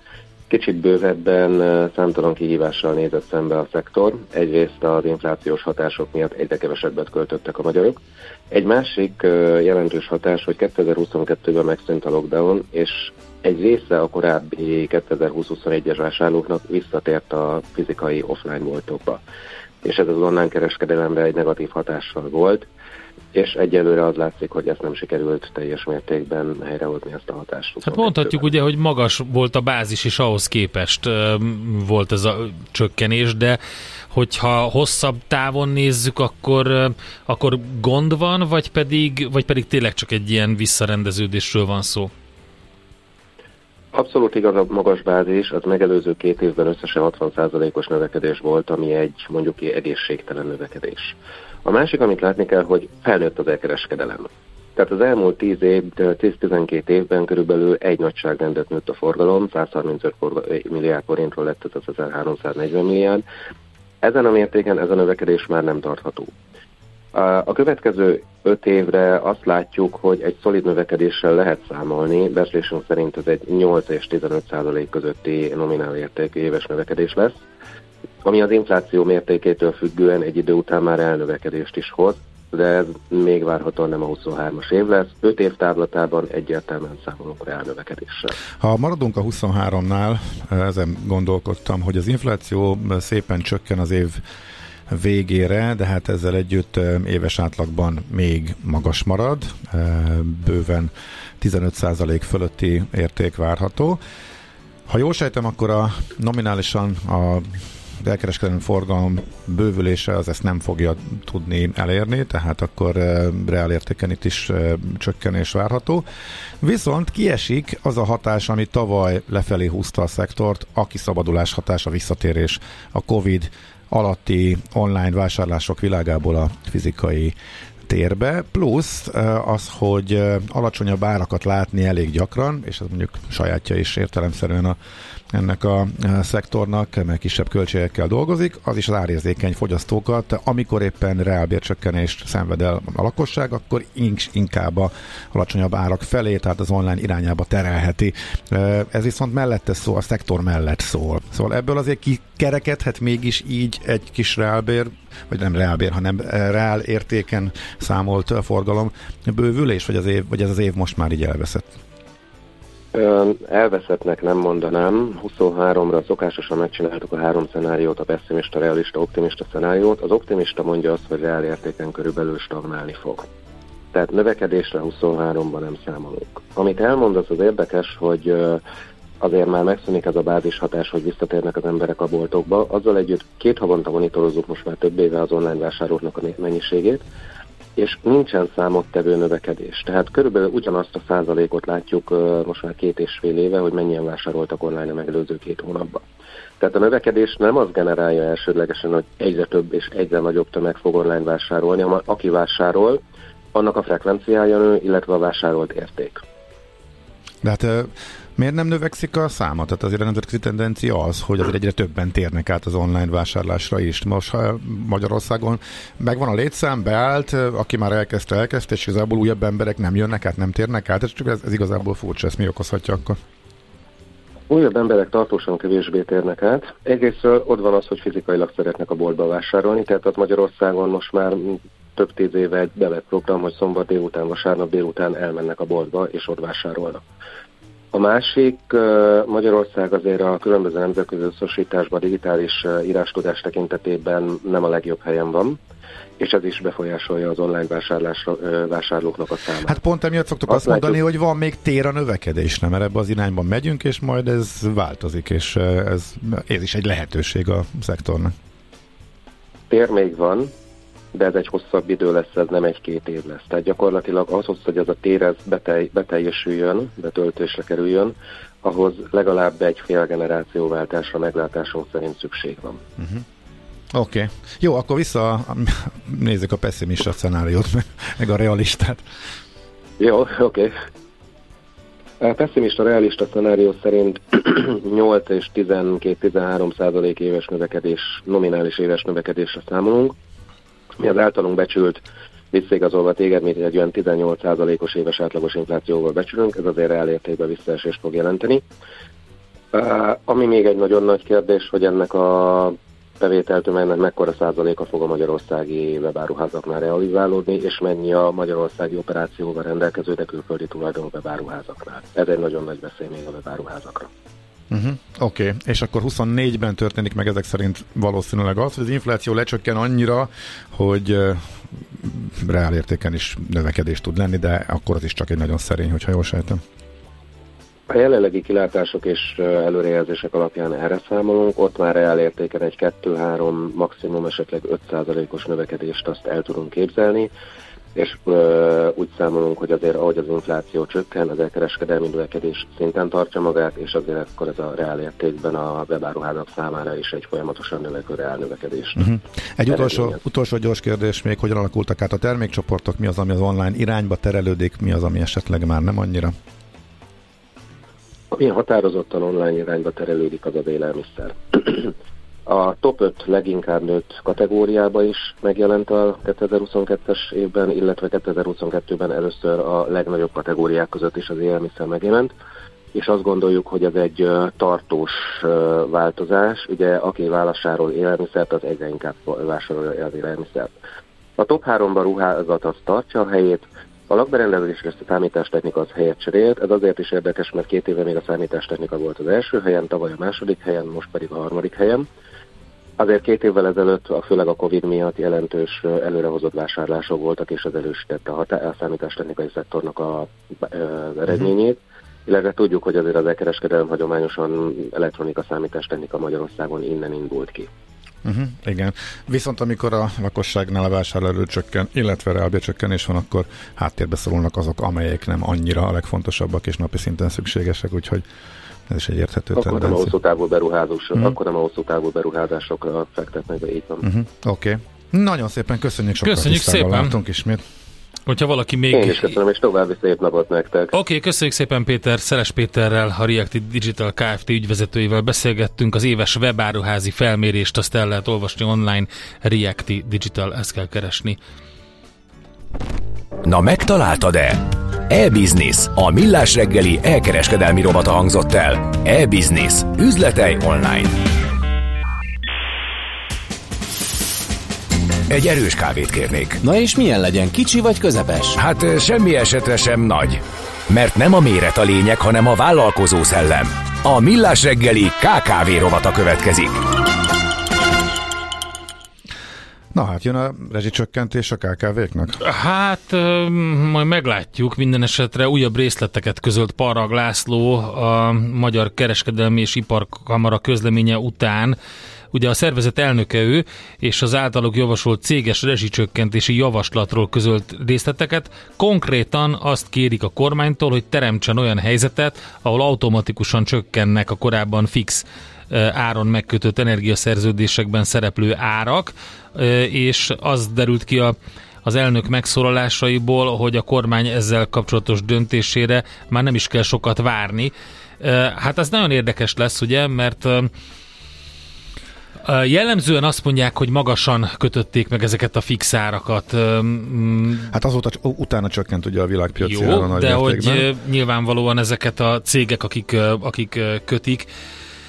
Kicsit bővebben eh, számtalan kihívással nézett szembe a szektor. Egyrészt az inflációs hatások miatt egyre kevesebbet költöttek a magyarok. Egy másik eh, jelentős hatás, hogy 2022-ben megszűnt a lockdown, és egy része a korábbi 2020-21-es vásárlóknak visszatért a fizikai offline boltokba. És ez az online kereskedelemre egy negatív hatással volt, és egyelőre az látszik, hogy ezt nem sikerült teljes mértékben helyrehozni ezt a hatást. Hát mondhatjuk ugye, hogy magas volt a bázis, és ahhoz képest volt ez a csökkenés, de hogyha hosszabb távon nézzük, akkor, akkor gond van, vagy pedig, vagy pedig tényleg csak egy ilyen visszarendeződésről van szó? Abszolút igaz a magas bázis, az megelőző két évben összesen 60%-os növekedés volt, ami egy mondjuk ki egészségtelen növekedés. A másik, amit látni kell, hogy felnőtt az elkereskedelem. Tehát az elmúlt 10 év, 10-12 évben körülbelül egy nagyságrendet nőtt a forgalom, 135 forga- milliárd forintról lett ez az 1340 milliárd. Ezen a mértéken ez a növekedés már nem tartható. A következő öt évre azt látjuk, hogy egy szolid növekedéssel lehet számolni, becslésünk szerint ez egy 8 és 15 százalék közötti nominál értékű éves növekedés lesz, ami az infláció mértékétől függően egy idő után már elnövekedést is hoz, de ez még várhatóan nem a 23-as év lesz. 5 év távlatában egyértelműen számolunk reál növekedéssel. Ha maradunk a 23-nál, ezen gondolkodtam, hogy az infláció szépen csökken az év végére, de hát ezzel együtt éves átlagban még magas marad, bőven 15% fölötti érték várható. Ha jól sejtem, akkor a nominálisan a elkereskedelmi forgalom bővülése az ezt nem fogja tudni elérni, tehát akkor reál értéken itt is csökkenés várható. Viszont kiesik az a hatás, ami tavaly lefelé húzta a szektort, a kiszabadulás hatás, a visszatérés, a Covid alatti online vásárlások világából a fizikai térbe, plusz az, hogy alacsonyabb árakat látni elég gyakran, és ez mondjuk sajátja is értelemszerűen a ennek a szektornak, mert kisebb költségekkel dolgozik, az is az árérzékeny fogyasztókat, amikor éppen reálbércsökkenést szenved el a lakosság, akkor inkább a alacsonyabb árak felé, tehát az online irányába terelheti. Ez viszont mellette szól, a szektor mellett szól. Szóval ebből azért kikerekedhet mégis így egy kis reálbér, vagy nem reálbér, hanem reál értéken számolt forgalom bővülés, vagy, az év, vagy ez az év most már így elveszett? Elveszettnek nem mondanám. 23-ra szokásosan megcsináltuk a három szenáriót, a pessimista, realista, optimista szenáriót. Az optimista mondja azt, hogy reál értéken körülbelül stagnálni fog. Tehát növekedésre 23-ban nem számolunk. Amit elmond, az érdekes, hogy azért már megszűnik ez a bázis hatás, hogy visszatérnek az emberek a boltokba. Azzal együtt két havonta monitorozzuk most már több éve az online vásárolóknak a mennyiségét, és nincsen számottevő növekedés. Tehát körülbelül ugyanazt a százalékot látjuk most már két és fél éve, hogy mennyien vásároltak online a megelőző két hónapban. Tehát a növekedés nem az generálja elsődlegesen, hogy egyre több és egyre nagyobb tömeg fog online vásárolni, hanem aki vásárol, annak a frekvenciája nő, illetve a vásárolt érték. De hát Miért nem növekszik a száma? Tehát azért a nemzetközi tendencia az, hogy azért egyre többen térnek át az online vásárlásra is. Most ha Magyarországon megvan a létszám, beállt, aki már elkezdte, elkezdte, és igazából újabb emberek nem jönnek át, nem térnek át, ez, ez, ez igazából furcsa, ezt mi okozhatja akkor? Újabb emberek tartósan kevésbé térnek át. Egyrészt ott van az, hogy fizikailag szeretnek a boltba vásárolni, tehát ott Magyarországon most már több tíz éve egy bevett program, hogy szombat délután, vasárnap délután elmennek a boltba, és ott vásárolnak. A másik, Magyarország azért a különböző nemzetközi összosításban digitális írástudás tekintetében nem a legjobb helyen van és ez is befolyásolja az online vásárlásra, vásárlóknak a számát. Hát pont emiatt szoktuk azt, azt mondani, látjuk, hogy van még tér a növekedésre, mert ebbe az irányban megyünk, és majd ez változik, és ez, ez is egy lehetőség a szektornak. Tér még van, de ez egy hosszabb idő lesz, ez nem egy-két év lesz. Tehát gyakorlatilag ahhoz, hogy ez a tér ez betelj, beteljesüljön, betöltésre kerüljön, ahhoz legalább egy fél generációváltásra meglátásunk szerint szükség van. Uh-huh. Oké. Okay. Jó, akkor vissza nézzük a pessimista szenáriót, meg a realistát. Jó, oké. Okay. A pessimista realista szenárió szerint 8 és 12-13 százalék éves növekedés, nominális éves növekedésre számolunk. Mi az általunk becsült visszaigazolva téged, mint egy olyan 18%-os éves átlagos inflációval becsülünk, ez azért reál értékben visszaesést fog jelenteni. Ami még egy nagyon nagy kérdés, hogy ennek a bevételtömegnek mekkora százaléka fog a magyarországi webáruházaknál realizálódni, és mennyi a magyarországi operációval rendelkező, de külföldi tulajdonú webáruházaknál. Ez egy nagyon nagy veszély még a webáruházakra. Uh-huh. Oké, okay. és akkor 24-ben történik meg ezek szerint valószínűleg az, hogy az infláció lecsökken annyira, hogy uh, reál is növekedés tud lenni, de akkor az is csak egy nagyon szerény, hogyha jól sejtem. A jelenlegi kilátások és előrejelzések alapján erre számolunk, ott már reál értéken egy 2-3, maximum esetleg 5%-os növekedést azt el tudunk képzelni és ö, úgy számolunk, hogy azért ahogy az infláció csökken, az elkereskedelmi növekedés szinten tartja magát, és azért akkor ez a reál értékben a webáruházak számára is egy folyamatosan növekvő reál növekedés. Uh-huh. Egy utolsó, utolsó gyors kérdés még, hogyan alakultak át a termékcsoportok, mi az, ami az online irányba terelődik, mi az, ami esetleg már nem annyira? Ami határozottan online irányba terelődik, az az élelmiszer. A top 5 leginkább nőtt kategóriába is megjelent a 2022-es évben, illetve 2022-ben először a legnagyobb kategóriák között is az élelmiszer megjelent, és azt gondoljuk, hogy ez egy tartós változás. Ugye aki válassáról élelmiszert, az egyre inkább vásárolja az élelmiszert. A top 3-ban ruházat az tartja a helyét, a lakberendezés és a számítástechnika az helyet cserélt, ez azért is érdekes, mert két éve még a számítástechnika volt az első helyen, tavaly a második helyen, most pedig a harmadik helyen. Azért két évvel ezelőtt, a főleg a Covid miatt jelentős előrehozott vásárlások voltak, és az elősítette a, hatá- a számítástechnikai szektornak a, az eredményét. Illetve tudjuk, hogy azért az elkereskedelem hagyományosan elektronika számítástechnika Magyarországon innen indult ki. Uh-huh, igen. Viszont amikor a lakosságnál a vásárlóerő csökken, illetve reálbér csökkenés van, akkor háttérbe szorulnak azok, amelyek nem annyira a legfontosabbak és napi szinten szükségesek, úgyhogy ez is egy érthető Akkor nem a tendencia. hosszú távú beruházások, Mhm. akkor nem a hosszú távú beruházásokra fektetnek be, így van. Uh-huh. Oké. Okay. Nagyon szépen köszönjük, sokkal Köszönjük szépen. Látunk ismét. Hogyha valaki még... Én is köszönöm, és további szép napot nektek. Oké, okay, köszönjük szépen Péter. Szeles Péterrel, a Reactive Digital Kft. ügyvezetőivel beszélgettünk. Az éves webáruházi felmérést azt el lehet olvasni online. Reactive Digital, ezt kell keresni. Na megtaláltad-e? E-Business, a millás reggeli elkereskedelmi robata hangzott el. E-Business, üzletei online. Egy erős kávét kérnék. Na és milyen legyen, kicsi vagy közepes? Hát ö, semmi esetre sem nagy. Mert nem a méret a lényeg, hanem a vállalkozó szellem. A millás reggeli KKV rovata következik. Na hát jön a rezsicsökkentés a KKV-knak? Hát, majd meglátjuk. Minden esetre újabb részleteket közölt Parag László a Magyar Kereskedelmi és Iparkamara közleménye után. Ugye a szervezet elnöke ő, és az általuk javasolt céges rezsicsökkentési javaslatról közölt részleteket. Konkrétan azt kérik a kormánytól, hogy teremtsen olyan helyzetet, ahol automatikusan csökkennek a korábban fix áron megkötött energiaszerződésekben szereplő árak, és az derült ki a az elnök megszólalásaiból, hogy a kormány ezzel kapcsolatos döntésére már nem is kell sokat várni. Hát ez nagyon érdekes lesz, ugye, mert jellemzően azt mondják, hogy magasan kötötték meg ezeket a fix árakat. Mm, Hát azóta utána csökkent ugye a világpiaci jó, nagy de hogy mértékben. ö, nyilvánvalóan ezeket a cégek, akik, akik kötik,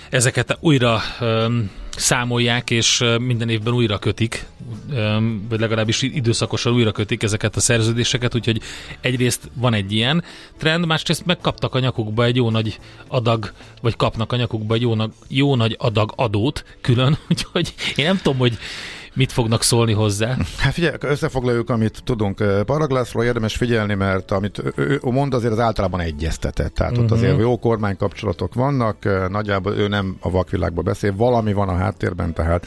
ezeket újra öm, számolják, és minden évben újra kötik, öm, vagy legalábbis időszakosan újra kötik ezeket a szerződéseket, úgyhogy egyrészt van egy ilyen trend, másrészt megkaptak a nyakukba egy jó nagy adag, vagy kapnak a nyakukba egy jó, na- jó nagy adag adót külön, úgyhogy én nem tudom, hogy mit fognak szólni hozzá. Hát figyelj, összefoglaljuk, amit tudunk. Paraglászról érdemes figyelni, mert amit ő- mond, azért az általában egyeztetett. Tehát uh-huh. ott Mhm. azért jó kormánykapcsolatok vannak, nagyjából ő nem a vakvilágba beszél, valami van a háttérben, tehát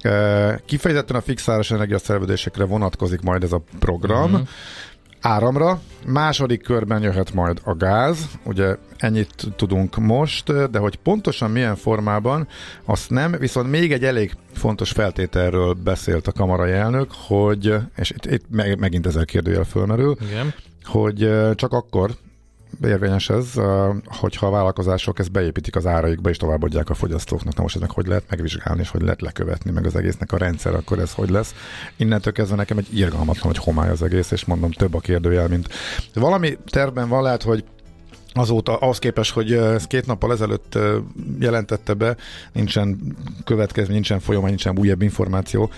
eh, kifejezetten a fixáros energiaszerződésekre vonatkozik majd ez a program. Uh-huh. Áramra, második körben jöhet majd a gáz, ugye ennyit tudunk most, de hogy pontosan milyen formában, azt nem, viszont még egy elég fontos feltételről beszélt a kamarai elnök, hogy, és itt, itt meg- megint ezer kérdőjel fölmerül, Igen. hogy csak akkor érvényes ez, hogyha a vállalkozások ezt beépítik az áraikba és továbbadják a fogyasztóknak. Na most meg hogy lehet megvizsgálni, és hogy lehet lekövetni meg az egésznek a rendszer, akkor ez hogy lesz. Innentől kezdve nekem egy irgalmatlan, hogy homály az egész, és mondom több a kérdőjel, mint valami tervben van lehet, hogy azóta, ahhoz képest, hogy ezt két nappal ezelőtt jelentette be, nincsen következmény, nincsen folyamány, nincsen újabb információ,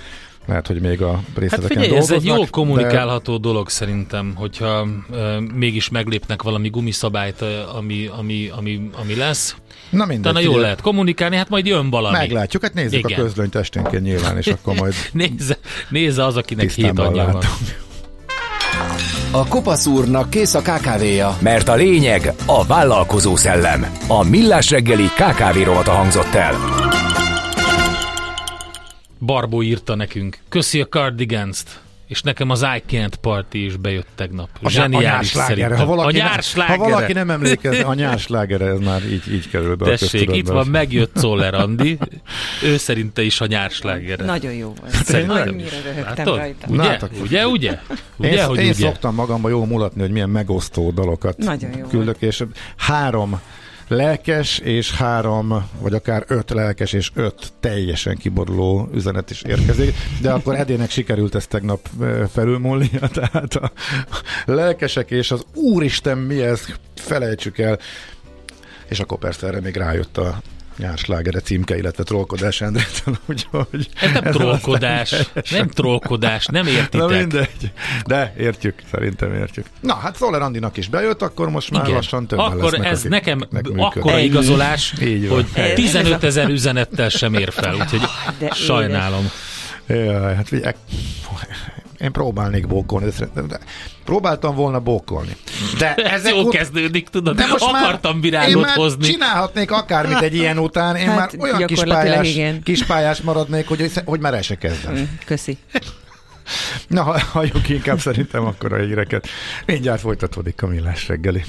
lehet, hogy még a Hát részleteken figyelj, ez egy jól kommunikálható de... dolog szerintem, hogyha ö, mégis meglépnek valami gumiszabályt, ami, ami, ami, ami lesz. Na mindegy, Utána jól lehet kommunikálni, hát majd jön valami. Meglátjuk, hát nézzük Igen. a közlönyt esténként nyilván, és akkor majd nézze, nézze az, akinek hét anyja van. A kopasz úrnak kész a KKV-ja. Mert a lényeg a vállalkozó szellem. A millás reggeli KKV rovata hangzott el. Barbó írta nekünk. Köszi a Cardigans-t. És nekem az I Can't Party is bejött tegnap. A, Zseniális a nyárslágere. szerintem. Ha valaki, a nem, nyárslágere. ha valaki nem emlékezik, a nyárslágere, ez már így, így kerül be a Tessék, itt köztudatba. van, megjött Czoller Andi. Ő szerinte is a nyárslágere. Nagyon jó volt. Szerintem Annyira röhögtem rajta. Ugye? Látod? ugye, ugye? Ugye, én, hogy én ugye? szoktam magamba jól mulatni, hogy milyen megosztó dalokat Nagyon jó küldök, és három lelkes, és három, vagy akár öt lelkes, és öt teljesen kiboruló üzenet is érkezik, de akkor Edének sikerült ezt tegnap felülmúlnia, tehát a lelkesek és az Úristen mi ez, felejtsük el, és akkor persze erre még rájött a nyárslágere címke, illetve trollkodás Endrétől, úgyhogy... Ez nem ez trollkodás, aztán nem trollkodás, nem Na értitek. mindegy. De értjük, szerintem értjük. Na, hát Szoller Andinak is bejött, akkor most már Igen. lassan többen Akkor lesznek, ez akik nekem akkora igazolás, Így van. hogy 15 ezer üzenettel sem ér fel, úgyhogy De sajnálom. Jaj, hát figyelj, Én próbálnék bókolni. De próbáltam volna bókolni. De ez jó ut- kezdődik, tudod. De most Akartam virágot én már hozni. csinálhatnék akármit egy ilyen után. Én Hát, már olyan kispályás, igen. kispályás maradnék, hogy, hogy már el se kezdem. Mm, Köszi. Na, halljuk inkább szerintem akkor a híreket. Mindjárt folytatódik a millás reggeli.